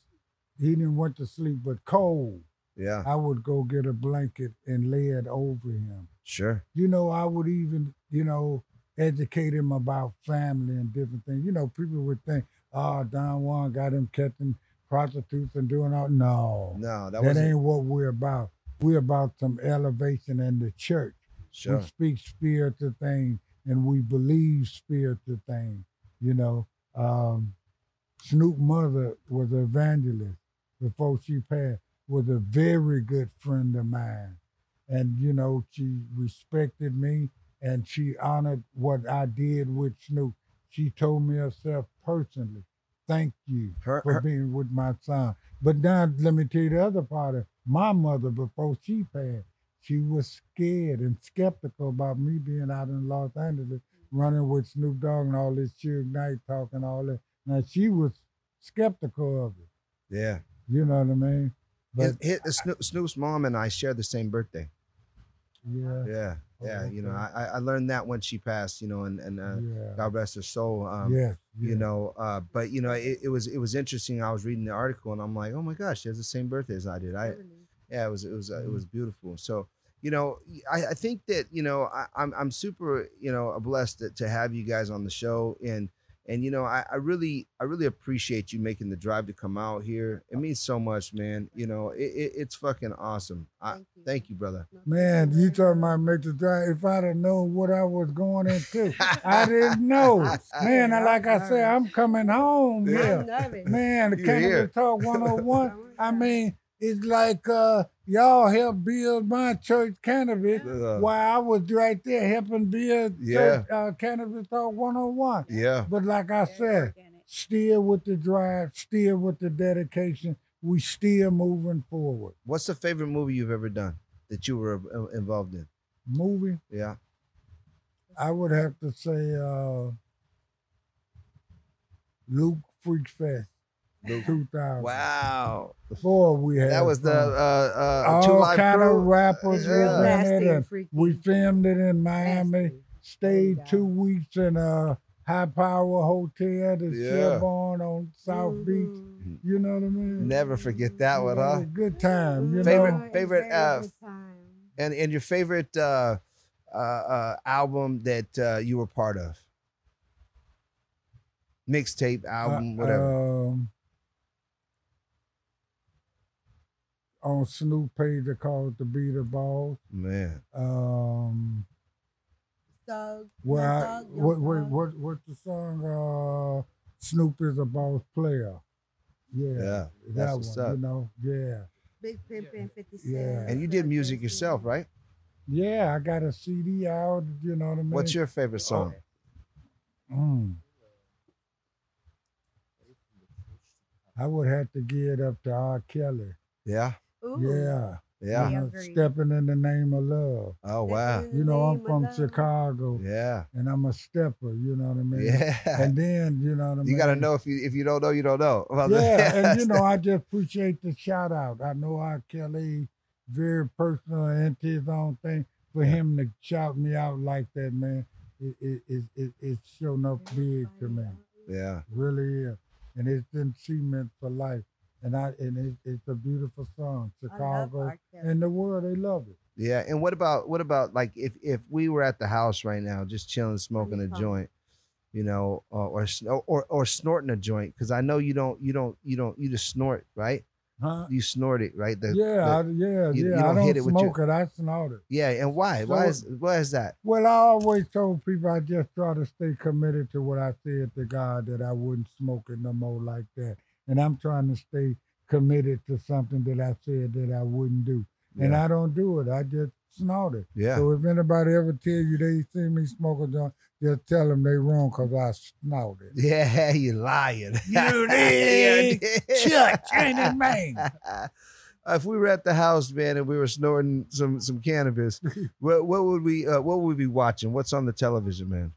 He didn't want to sleep, but cold. yeah I would go get a blanket and lay it over him. sure You know, I would even, you know, educate him about family and different things. You know, people would think, oh, Don Juan got him catching prostitutes and doing all. No, no that, that, ain't what we're about. We're about some elevation in the church. sure We speak spiritual things and we believe spiritual things. You know, um, Snoop mother was an evangelist before she passed, was a very good friend of mine. And, you know, she respected me and she honored what I did with Snoop. She told me herself personally, thank you Her- for her- being with my son. But now let me tell you the other part of my mother before she passed. She was scared and skeptical about me being out in Los Angeles running with Snoop Dogg and all this Suge Knight talking all that. Now she was skeptical of it. yeah You know what I mean? his, But his, Snoop, Snoop's mom and I share the same birthday yeah, yeah yeah you know I, I learned that when she passed you know and, and uh, yeah, God rest her soul um, yes, you know uh but you know it, it was it was interesting. I was reading the article and i'm like oh my gosh she has the same birthday as i did. I yeah it was it was uh, it was beautiful. So you know i, I think that you know I, i'm i'm super you know blessed to, to have you guys on the show and and you know I, I really i really appreciate you making the drive to come out here it means so much man you know it, it, it's fucking awesome I, Thank you. thank you brother Man, you talking about make the drive. If I'd have known what I was going into, I didn't know. Man, I- like I said, I'm coming home. Yeah. Yeah. I'm nervous. Man, the You Cannabis here. Talk 101. I mean, it's like uh, y'all helped build my church cannabis Uh, while I was right there helping build Yeah. church, uh, Cannabis Talk 101. yeah But like I said, still with the drive, still with the dedication, we still moving forward. what's the favorite movie you've ever done that you were uh, involved in Movie? yeah I would have to say uh, Luke Freak Fest, Luke. 2000. wow Before we had that was the uh uh all kind of rappers Yeah. was in it, and and freaky. we filmed it in Miami. Nasty. Stayed There two weeks in a high power hotel, the Yeah. Shelborne on South Beach. Mhm. You know what I mean? Never forget that one, huh? it Good time. You Favorite- know? Favorite, uh, good time. And and your favorite uh uh, uh album that uh, you were part of? Mixtape, album, Uh, whatever. Um, on Snoop page, they call it the Beat the Balls. Man. Um, Thug, well, I- Thug, Young what, what, what, what's the song? Uh, Snoop is a boss player. Yeah, Yeah, that that's what's one. up. You know, yeah, Big Pimpin' 50 Cent. Yeah. And you did music yourself, right? yeah. I got a CD out. You know what I mean? What's your favorite song? Mm. I would have to give it up to R. Kelly. Yeah. Ooh. Yeah. Yeah. You know, stepping in the name of love. Oh wow. You know, I'm from love. Chicago, Yeah. and I'm a stepper. You know what I mean? Yeah. And then you know what I mean. You gotta know if you if you don't know, you don't know. Yeah, and you know, I just appreciate the shout out. I know R. Kelly very personal and into his own thing. For him to shout me out like that, man, it it it, it it's showing up big to me. Yeah. Really is. And it's been cement for life. And I and it, it's a beautiful song. Chicago R. And the world, they love it. Yeah. And what about what about like if if we were at the house right now, just chilling, smoking a Honeycomb. joint, you know, or or or, or snorting a joint, because I know you don't you don't you don't you just snort, right? Huh? You snort it, right? The- yeah, I, yeah, you- you yeah. I don't don't hit it with your- smoke it. I snort it. yeah. And why? Why So- is why is that? Well, I always told people I just try to stay committed to what I said to God that I wouldn't smoke it no more like that. And I'm trying to stay committed to something that I said that I wouldn't do. And I don't do it. I just snort it. Yeah. So if anybody ever tell you they see me smoke a joint, just tell them they wrong because I snort it. Yeah, you lying. You did. Church, ain't it, man? if we were at the house, man, and we were snorting some some cannabis, what what would we uh, what would we be watching? What's on the television, man?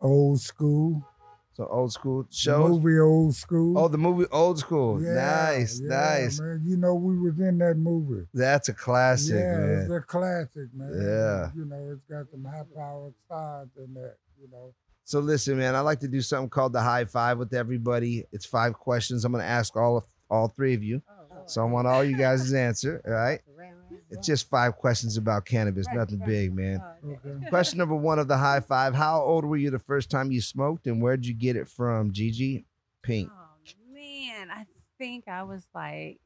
Old school. So old school The shows. Movie old school. Oh, the movie old school. Yeah, nice, yeah, nice. Man. You know, we was in that movie. That's a classic, yeah, man. it's a classic, man. Yeah. You know, it's got some high powered stars in there, you know. So listen, man, I like to do something called the high five with everybody. It's five questions. I'm gonna ask all of all three of you. Oh, So I want all you guys' answer. All right. It's just five questions about cannabis, nothing big, man. Oh, okay. Question number one of the high five. How old were you the first time you smoked and where'd you get it from? Gigi Pink. Oh man, I think I was like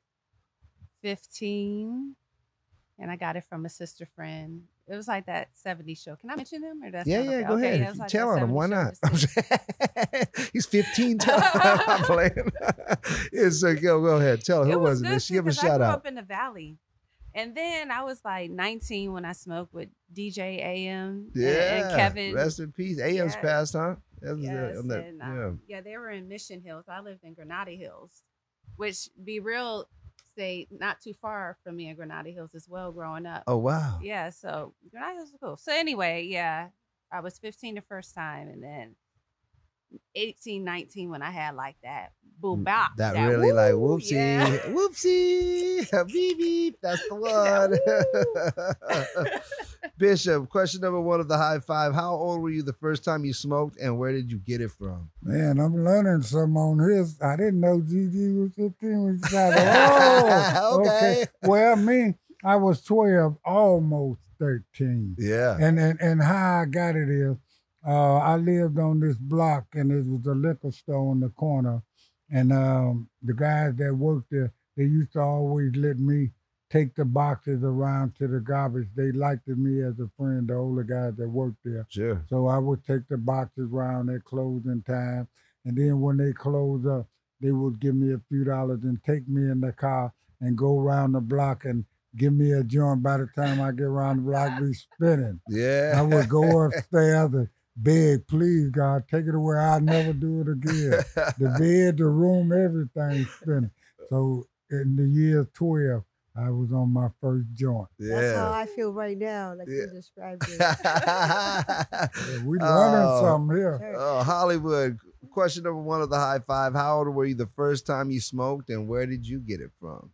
15 and I got it from a sister friend. It was like that 70s show. Can I mention him or that's yeah, yeah, okay? go Okay, ahead. it If was you like tell that him, why not? He's 15. Tell him. I'm playing. yeah, uh, so go, go ahead. Tell her who was was it? good She give a because I shout grew out. up in the valley. And then I was like 19 when I smoked with DJ AM and- Yeah. and Kevin. Rest in peace. AM's Yes. passed, huh? That was, uh, Yes, on that- and, yeah. um, yeah, they were in Mission Hills. I lived in Granada Hills, which be real say not too far from me in Granada Hills as well growing up. Oh, wow. Yeah, so Granada Hills is cool. So anyway, yeah, I was 15 the first time, and then 18, 19 when I had like that boom bop. Mm, That, really like woo, whoopsie, yeah. whoopsie, beep beep. That's the one. Bishop, question number one of the high five. How old were you the first time you smoked, and where did you get it from? Man, I'm learning something on this. I didn't know Gigi was 15 when she started. Oh, Okay. Well, me, I was 12, almost 13. Yeah. And and, and how I got it is, uh, I lived on this block, and it was a liquor store in the corner, and um, the guys that worked there, they used to always let me take the boxes around to the garbage. They liked me as a friend, the older guys that worked there. Sure. So I would take the boxes around at closing time, and then when they close up, they would give me a few dollars and take me in the car and go around the block and give me a joint. By the time I get around the block, be spinning. Yeah. I would go upstairs and beg, please God, take it away. I'll never do it again. the bed, the room, everything spinning. So in the year 12, I was on my first joint. That's how I feel right now, like you described it. Yeah, we learning Oh. something here. Oh, Hollywood. Question number one of the high five. How old were you the first time you smoked, and where did you get it from?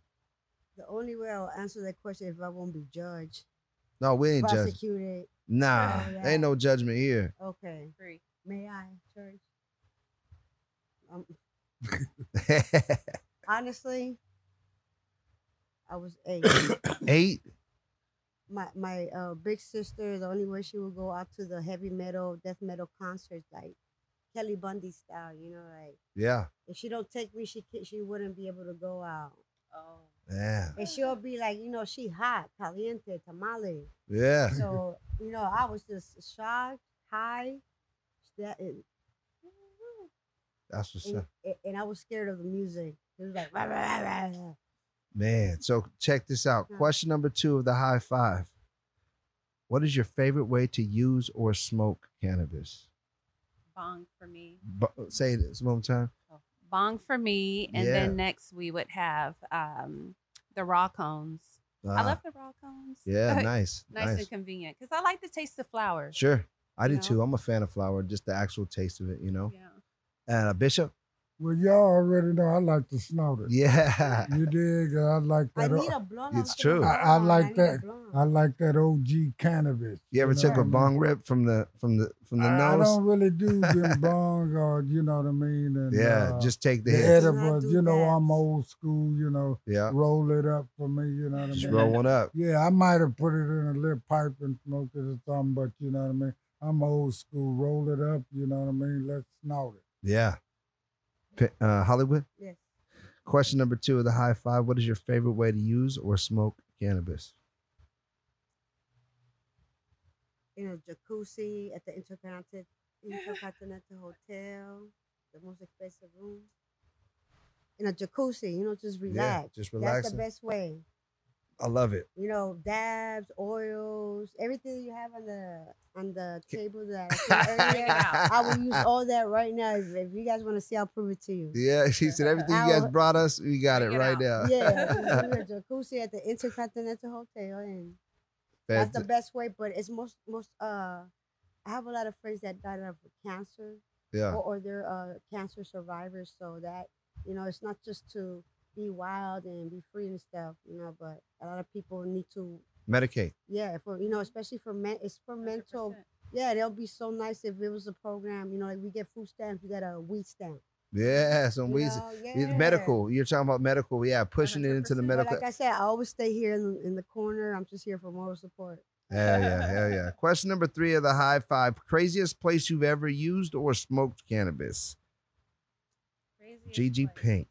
The only way I'll answer that question if I won't be judged, No, we ain't judging. prosecuted. Nah, yeah. ain't no judgment here. Okay. May I, church? Um, honestly, I was eight. Eight. my my uh, big sister, the only way she would go out to the heavy metal, death metal concerts, like Kelly Bundy style, you know, like Yeah. if she don't take me, she ca- she wouldn't be able to go out. Oh. Yeah. And she'll be like, you know, she hot, caliente, tamale. Yeah. So you know, I was just shocked, high, that, and, That's what's and, up. and I was scared of the music. It was like, rah, rah, rah, rah, rah. Man, so check this out. Yeah. Question number two of the high five. What is your favorite way to use or smoke cannabis? Bong for me. Bu- say this one more time. Bong for me. And Yeah. then next we would have um the raw cones. I Ah. love the raw cones. Yeah, nice, nice, nice. and convenient because I like the taste of flowers. Sure. I do You too. I'm a fan of flour, just the actual taste of it, you know? Yeah. And uh, Bishop? Well, y'all already know I like to snort it. Yeah. You dig? I like I that. need a blunt. It's true. I, I like need a that. I like that OG cannabis. You ever know took what a I mean? bong rip from the from the from the I, I nose? don't really do them bong or you know what I mean. And, Yeah, uh, just take the the hit. edibles. You know, that. I'm old school. You know, Yeah. roll it up for me. You know what I Just mean. roll one up. Yeah, I might have put it in a little pipe and smoked it or something, but you know what I mean. I'm old school. Roll it up. You know what I mean. Let's snort it. Yeah. Uh, Hollywood? Yes. Question number two of the high five. What is your favorite way to use or smoke cannabis? in a jacuzzi at the Intercontinental Intercontinental Hotel, the most expensive room. In a jacuzzi, you know, just relax. Yeah, just relax. That's the best way. I love it. You know, dabs, oils, everything you have on the on the table that I earlier. I will use all that right now. If, if you guys want to see, I'll prove it to you. Yeah, she said everything you guys brought us, we got it it right out. now. Yeah, in a jacuzzi at the Intercontinental Hotel, and that's the best way. But it's most most uh, I have a lot of friends that died of cancer, yeah. or, or they're uh, cancer survivors. So that you know, it's not just to be wild and be free and stuff, you know. But a lot of people need to, Medicate. yeah, for you know, especially for men, it's for mental. 100%. Yeah, they'll be so nice if it was a program. You know, like we get food stamps, we get a weed stamp. Yeah, some You weeds. know, Yeah, yeah. Medical. You're talking about medical. Yeah, pushing it into the 100%. But medical. like I said, I always stay here in, in the corner. I'm just here for moral support. Hell yeah, hell yeah. Question number three of the high five. Craziest place you've ever used or smoked cannabis? Craziest GG place. Pink.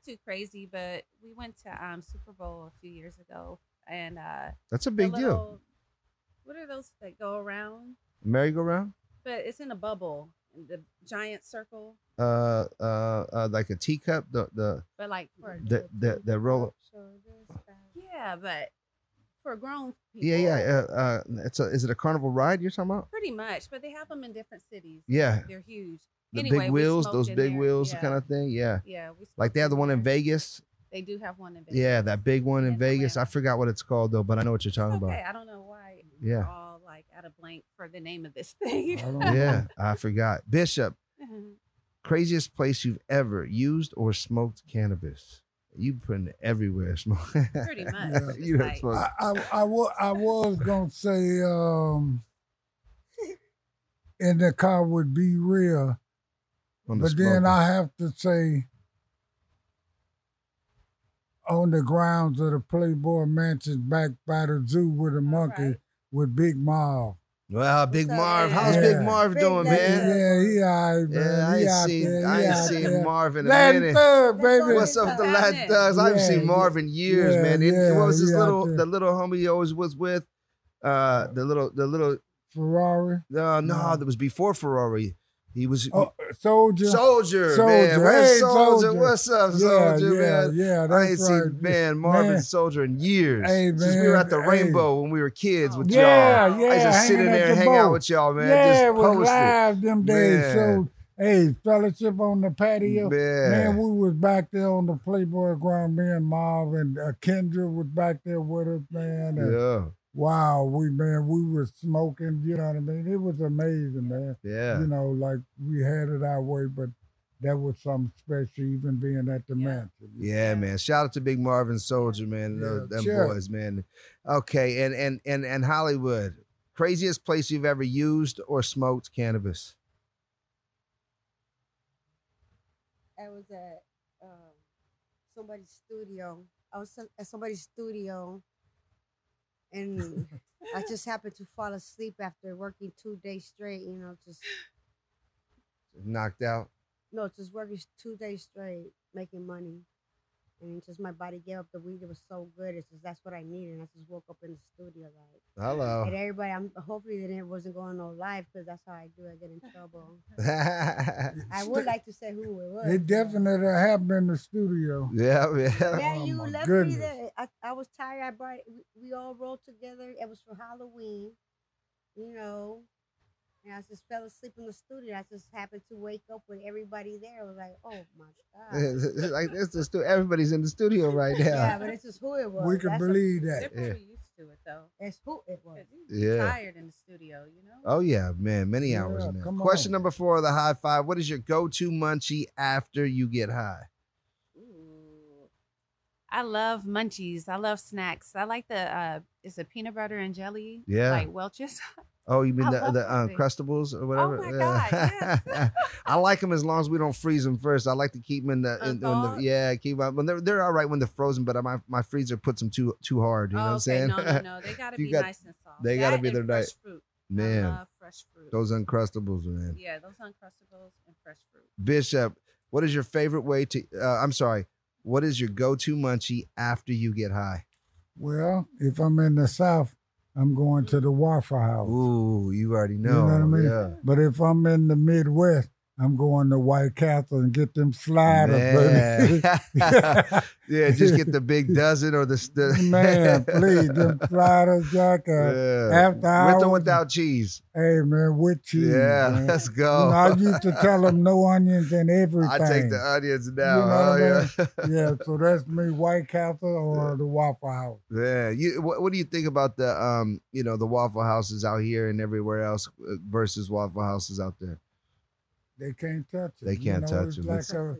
Not too crazy, but we went to um, Super Bowl a few years ago, and uh, That's a big deal. What are those that go around? Merry-go-round? But it's in a bubble, in the giant circle. Uh, uh, uh, like a teacup. The the But like for the the, the roll. yeah, but for grown people. Yeah, yeah. Uh, uh, it's a. Is it a carnival ride you're talking about? Pretty much, but they have them in different cities. Yeah. they're huge. The Anyway, big wheels, those big there. wheels, yeah. kind of thing. Yeah. Yeah, Like they have the one in Vegas. They do have one in Vegas. Yeah, that big one in In Vegas. I forgot what it's called though, but I know what you're talking It's okay. about. I don't know why. Yeah. We're all like at a blank for the name of this thing. Yeah, I forgot. Bishop, craziest place you've ever used or smoked cannabis? You putting it everywhere. Smoke. Pretty much. Yeah. You done like- smoked- I, I, I, wa- I was gonna say um, in the car would be real, on the but then. I have to say on the grounds of the Playboy Mansion back by the zoo with a monkey right. with Big Marv. Well, Big up, Marv, man? how's Big Marv doing, Daddy. man? Yeah, he all right, man. Yeah, I he ain't seen there. I he ain't out seen there. Marv in a Latin minute. thug, baby. What's up with the Yeah. Latin thugs? I haven't seen yeah. Marv in years, Yeah, man. And yeah, what was his little the little homie he always was with? Uh the little the little Ferrari. uh, no, No. that was before Ferrari. He was Oh, soldier. Soldier, man. Soldier. Where's Hey, Soldier? Soldier. What's up, yeah, Soldier, yeah, man? Yeah, I ain't right. seen man Marvin Man. Soldier in years. Hey, Since we were at the hey. Rainbow when we were kids with Yeah, y'all. yeah. I used to sit in there the and hang out with y'all, man. Yeah, just it was post it. live them days. Man. So, hey, fellowship on the patio. Man. Man, we was back there on the Playboy ground. Me and Marv and uh, Kendra was back there with us, man. And Yeah, Wow, we man, we were smoking. You know what I mean? It was amazing, man. yeah. You know, like we had it our way, but that was something special, even being at the Yeah. mansion. Yeah, man. Shout out to Big Marvin Soldier, man. Yeah, Those- them sure. boys, man. Okay, and and and and Hollywood. Craziest place you've ever used or smoked cannabis? I was at um, somebody's studio. I was at somebody's studio, and I just happened to fall asleep after working two days straight. You know, just Knocked out. no, just working two days straight, making money, and just my body gave up the weed. It was so good. It's just that's what I needed. And I just woke up in the studio like, Hello. and everybody. I'm hopefully that it wasn't going no live because that's how I do. I get in trouble. I would like to say who it was. It but- definitely happened in the studio. yeah, yeah. Yeah, Oh you my left me there. I, I was tired. I brought we, we all rolled together. It was for Halloween, you know, And I just fell asleep in the studio. I just happened to wake up with everybody there. I was like, oh my god. like this is stu- everybody's in the studio right now. Yeah, but it's just who it was. We can That's a- believe that. They're Yeah. probably used to it though. It's who it was. Yeah. tired in the studio, you know. Oh yeah, man, many Yeah, hours in there. Question on. number four of the high five: What is your go-to munchie after you get high? Ooh. I love munchies. I love snacks. I like the uh is it peanut butter and jelly? Yeah. Like Welch's. Oh, you mean I the love the those uh, crustables or whatever? Oh my God, yes. I like them as long as we don't freeze them first. I like to keep them in the, in, in the yeah, keep them. When they're they're all right when they're frozen, but my my freezer puts them too too hard. You know oh, what I'm okay. saying? No, no, no. They gotta be got- nice and soft. they gotta be and their fresh night. fruit. Man. I love fresh fruit. Those uncrustables, man. yeah, those uncrustables and fresh fruit. Bishop, what is your favorite way to? Uh, I'm sorry. What is your go-to munchie after you get high? Well, if I'm in the South, I'm going to the Waffle House. Ooh, you already know. You know what I mean? Yeah. But if I'm in the Midwest, I'm going to White Castle and get them sliders, baby. yeah, just get the big dozen or the, the Man, please, them sliders, Jack. Uh, Yeah. After With or without cheese. Hey, man, with cheese. Yeah, man. let's You go. know, I used to tell them no onions and everything. I take the onions now. You know oh, what I yeah. mean? yeah, so that's me, White Castle or the Waffle House. Yeah, you. What, what do you think about the um, you know, the Waffle Houses out here and everywhere else uh, versus Waffle Houses out there? They can't touch it. They can't know, touch it's it. Like a,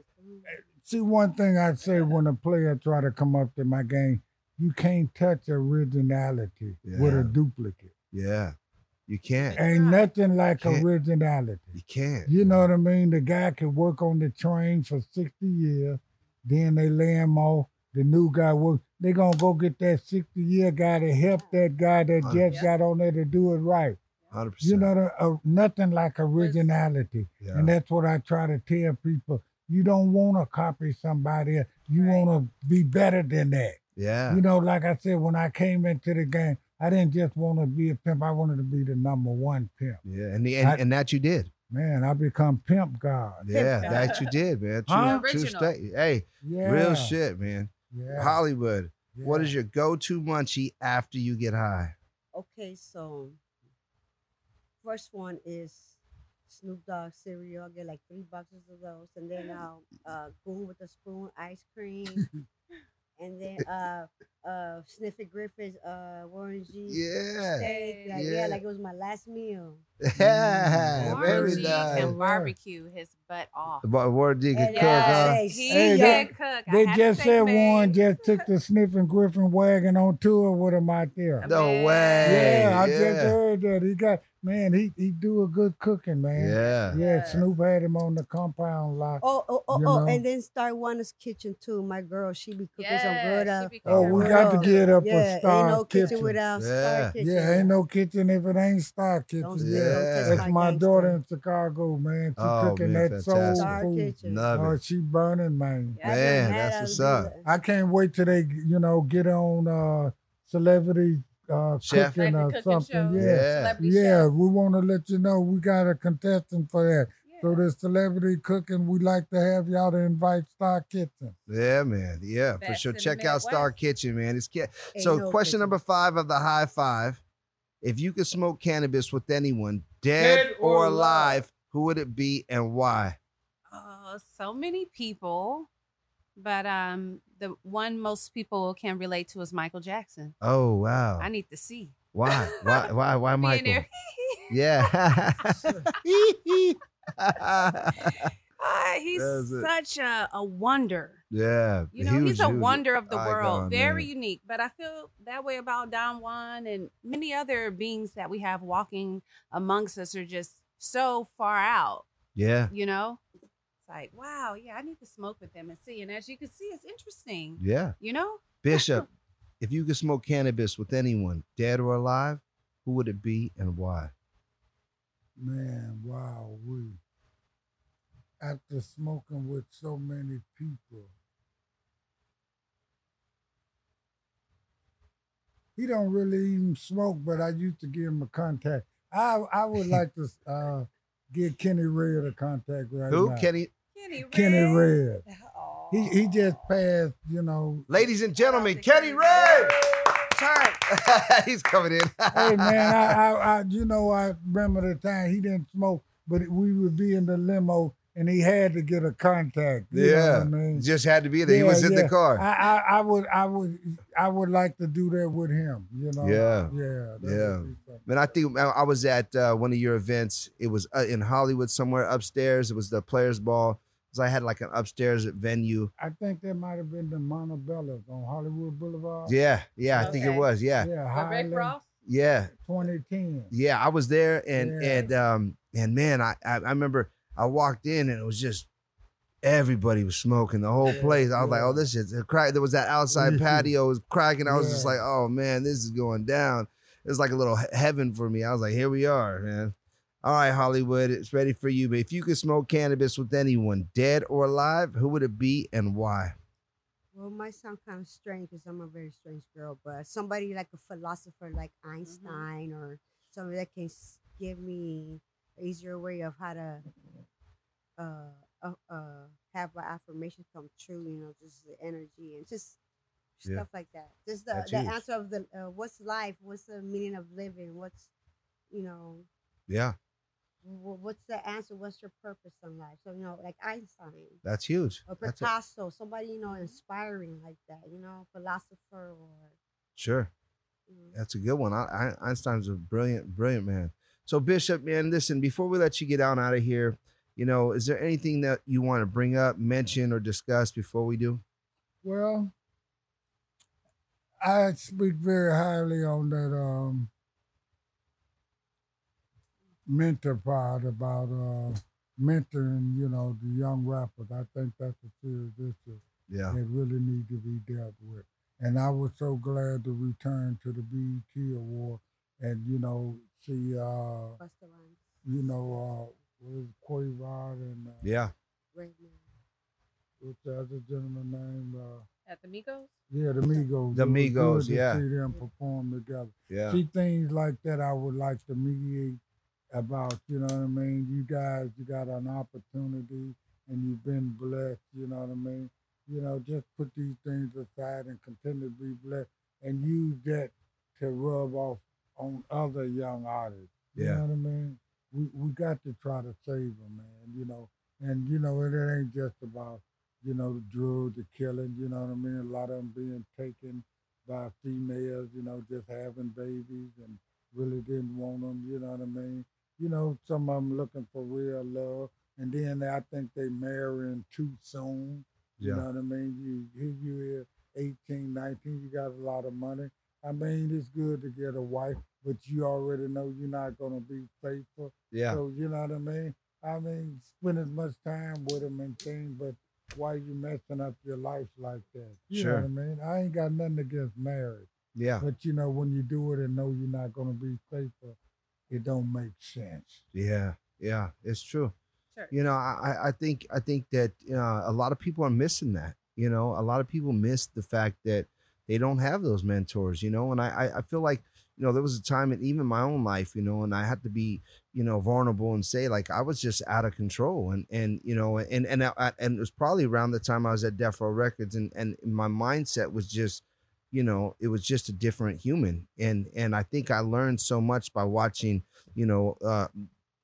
see, one thing I say when a player try to come up to my game, you can't touch originality with a duplicate. Yeah, you can't. Ain't nothing like Can't. originality. You can't. You know what I mean? The guy could work on the train for 60 years, then they lay him off. The new guy work. They gonna go get that 60 year guy to help that guy that Hundred just got on there to do it right. Hundred You know, the, uh, nothing like originality. Yeah. And that's what I try to tell people. You don't want to copy somebody else. You want to be better than that. Yeah. You know, like I said, when I came into the game, I didn't just want to be a pimp. I wanted to be the number one pimp. Yeah, and the, and, I- and that you did. Man, I become pimp god. Yeah, that you did, man. True, Huh? true state. Hey, Yeah. real shit, man. Yeah. Hollywood. What Yeah. is your go-to munchie after you get high? Okay, so first one is Snoop Dogg cereal. I get like three boxes of those, and then I'll uh, Goon with a spoon ice cream, and then uh, uh, Sniffy Griffith's uh, Warren G. Yeah. steak. Like, yeah. Yeah. like it was my last meal. Yeah, Warren very G nice. can barbecue his butt off. But Warren G can And, cook, uh, huh? He Hey, can they- cook. I They had just said say, Warren just took the Sniffing Griffin wagon on tour with him out there. No Man. way. Yeah, I just heard that. He got man, he he do a good cooking, man. Yeah. Yeah, Yeah. Snoop had him on the compound lot. Oh, oh, oh, oh, know? and then Star Wana's kitchen too. My girl, she be cooking some good. she Uh, be Oh, we real got to get up yeah, for Star ain't no kitchen, Kitchen. without Yeah. Star Kitchen. Yeah, ain't no kitchen if it ain't Star Kitchen. Don't, yeah. don't That's my my daughter in Chicago, man. She Oh, cooking man, that soul fantastic. Star food. Kitchen. Love Oh, it. she burning, man. Yeah, Man, that's her what's up. I can't wait till they, you know, get on uh celebrity uh Chef. cooking or Celebrity cooking something. show. Yeah. Yeah. Celebrity Yeah, we want to let you know we got a contestant for that. So the celebrity cooking, we like to have y'all to invite Star Kitchen. Yeah, man. Yeah, for sure. Check out Star Midwest. Kitchen, man. It's ca- Ain't so. no question kitchen. number five of the high five: If you could smoke cannabis with anyone, dead, Dead or or alive, who would it be and why? Oh, so many people, but um, the one most people can relate to is Michael Jackson. Oh wow! I need to see. Why? Why? Why? Why, Michael? Yeah. Ah, he's such a, a wonder. yeah. You know, he's a huge wonder of the icon, world. Very man. unique. But I feel that way about Don Juan and many other beings that we have walking amongst us are just so far out, Yeah. you know? It's like, wow, yeah, I need to smoke with them and see. And as you can see, it's interesting. Yeah. You know? Bishop, if you could smoke cannabis with anyone, dead or alive, who would it be and why? Man, wow, we after smoking with so many people. He don't really even smoke, but I used to give him a contact. I I would like to uh, give Kenny Red a contact right Who? now. Who Kenny? Kenny Red. Kenny Red. Aw. He he just passed, you know. Ladies and gentlemen, Kenny Red. turn. He's coming in. hey man, I, I, I, you know, I remember the time he didn't smoke, but we would be in the limo and he had to get a contact. You know yeah, what I mean? just had to be there. he was in the car. I, I, I would, I would, I would like to do that with him. You know? Yeah. yeah, yeah. would be something. Man, I think I I was at uh, one of your events. It was uh, in Hollywood somewhere upstairs. It was the Players Ball. So I had like an upstairs venue. I think that might have been the Montebello on Hollywood Boulevard. Yeah, yeah, I think it was. Yeah, yeah, The Red Highland, Cross? yeah, 2010. yeah. I was there, and Yeah. and um and man, I I I remember I walked in and it was just everybody was smoking the whole place. I was like, oh, this shit's a crack. There was that outside patio was cracking. I was just like, oh man, this is going down. It was like a little heaven for me. I was like, here we are, man. All right, Hollywood, it's ready for you. But if you could smoke cannabis with anyone, dead or alive, who would it be and why? Well, it might sound kind of strange because I'm a very strange girl, but somebody like a philosopher like Einstein or somebody that can give me an easier way of how to uh, uh, uh, have my affirmation come true, you know, just the energy and just Yeah. stuff like that. Just the, the answer of the uh, what's life, what's the meaning of living, what's, you know, Yeah, wh- what's the answer, what's your purpose in life? So, you know, like Einstein that's huge. or That's a- Picasso, somebody you know inspiring like that, you know, philosopher or sure. you know. That's a good one. I, I, Einstein's a brilliant, brilliant man. So Bishop, man, listen. Before we let you get on out of here, you know, is there anything that you want to bring up, mention, or discuss before we do? Well, I speak very highly on that um, mentor part about uh, mentoring, you know, the young rappers. I think that's a serious issue Yeah, that really need to be dealt with. And I was so glad to return to the BET Award and, you know, see, uh, you know, uh, what is it, Quavo and uh, yeah, great man. what's the other gentleman named? Uh, At the Migos? yeah, the Migos. The It was good Migos, yeah. See them perform together. yeah, See things like that. I would like to mediate about. You know what I mean? You guys, you got an opportunity, and you've been blessed. You know what I mean? You know, just put these things aside and continue to be blessed, and use that to rub off on other young artists. You Yeah. know what I mean? We we got to try to save them, man. You know, and you know it ain't just about you know the drugs, the killing. You know what I mean? A lot of them being taken by females. You know, just having babies and really didn't want them. You know what I mean? You know, some of them looking for real love, and then I think they marrying too soon. You Yeah. know what I mean? You here you here, 18, 19, you got a lot of money. I mean, it's good to get a wife, but you already know you're not gonna be faithful. yeah, So you know what I mean? I mean, spend as much time with them and things, but why you messing up your life like that? You Sure. know what I mean? I ain't got nothing against marriage, yeah, but you know when you do it and know you're not gonna be faithful, it don't make sense. yeah, yeah. It's true. Sure. You know, I, I- I think I think that uh, a lot of people are missing that. You know, a lot of people miss the fact that they don't have those mentors. You know, and I I- I feel like you know there was a time in even my own life, you know, and I had to be you know vulnerable and say like I was just out of control, and and you know, and and I, and it was probably around the time I was at Death Row Records, and and my mindset was just you know it was just a different human and and i think i learned so much by watching you know uh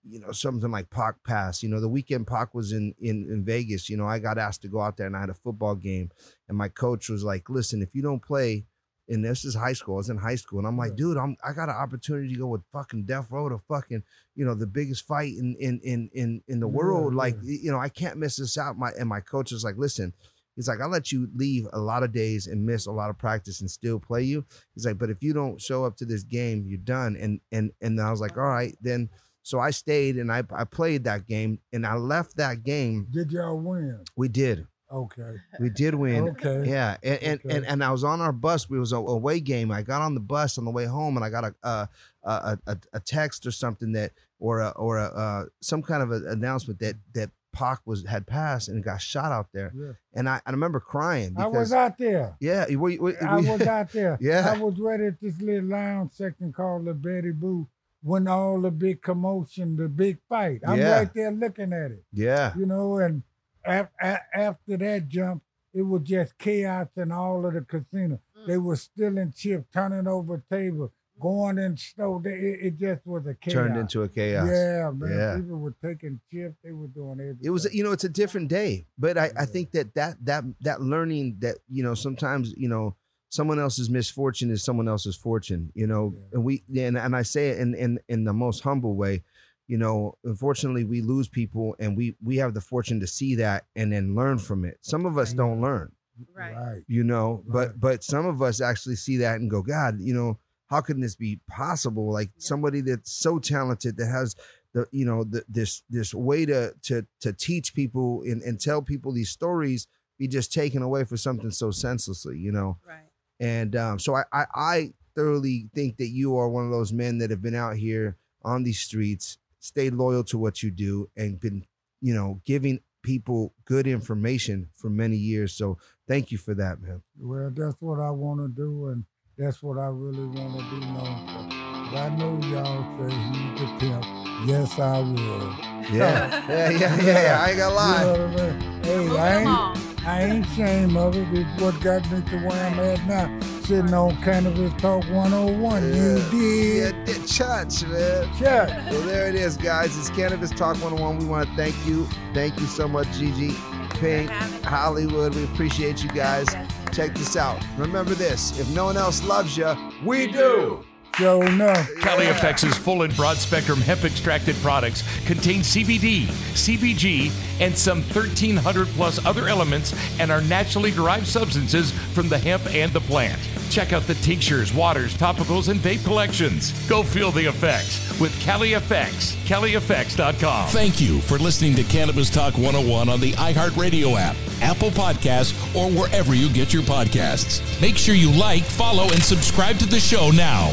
you know something like Pac Pass. You know, the weekend Pac was in in in Vegas. You know, I got asked to go out there and I had a football game, and my coach was like, "Listen, if you don't play." And this is high school. I was in high school, and I'm like, dude, I'm I got an opportunity to go with fucking Death Row to fucking, you know, the biggest fight in in in in in the Yeah, world. Like, yeah. you know, I can't miss this out. My and my coach was like, listen, he's like, I'll let you leave a lot of days and miss a lot of practice and still play you. He's like, but if you don't show up to this game, you're done. And and and I was like, all right, then. So I stayed and I I played that game and I left that game. Did y'all win? We did. Okay. We did win. Okay. Yeah, and and, Okay. and and I was on our bus. We was a away game. I got on the bus on the way home, and I got a a a, a, a text or something that or a, or a, uh, some kind of an announcement that that Pac was had passed and got shot out there. Yeah. And I, I remember crying I because was out there. yeah, we, we, we, I was out there. Yeah. I was right at this little lounge section called the Betty Boo when all the big commotion, the big fight. I'm Yeah. right there looking at it. yeah, You know, and af- a- after that jump, it was just chaos in all of the casino. Mm. They were stealing chips, turning over tables, going in stove. They, it, it just was a chaos. Turned into a chaos. Yeah, man. Yeah. People were taking chips. They were doing everything. it was you know it's a different day but I, I think that that that that learning that you know sometimes you know someone else's misfortune is someone else's fortune you know and we and, and i say it in, in in the most humble way you know unfortunately we lose people and we we have the fortune to see that and then learn from it some of us don't learn Right. right. you know but but some of us actually see that and go god you know how can this be possible? Like somebody that's so talented that has the you know the, this this way to to to teach people and, and tell people these stories be just taken away for something so senselessly you know? Right. and um, so I, I i thoroughly think that you are one of those men that have been out here on these streets stayed loyal to what you do and been you know giving people good information for many years. So thank you for that man. Well, that's what I want to do, and that's what I really want to be known for. But I know y'all say he's the pimp. Yes, I would. Yeah, yeah, yeah, yeah, yeah. I ain't gonna lie. You know what I mean? Hey, I ain't, I ain't ashamed of it. It's what got me to where I'm at now. Sitting on Cannabis Talk 101. You did. Yeah, did church, man. Church. Well, there it is, guys. It's Cannabis Talk 101. We want to thank you. Thank you so much, Gigi, Pink, Hollywood. We appreciate you guys. Check this out. Remember this if no one else loves you, we do. Sure enough. Cali Effects' full and broad spectrum hemp extracted products contain CBD, CBG, and some 1,300 plus other elements and are naturally derived substances from the hemp and the plant. Check out the tinctures, waters, topicals, and vape collections. Go feel the effects with Cali Effects. CaliEffects.com. Thank you for listening to Cannabis Talk 101 on the iHeartRadio app, Apple Podcasts, or wherever you get your podcasts. Make sure you like, follow, and subscribe to the show now.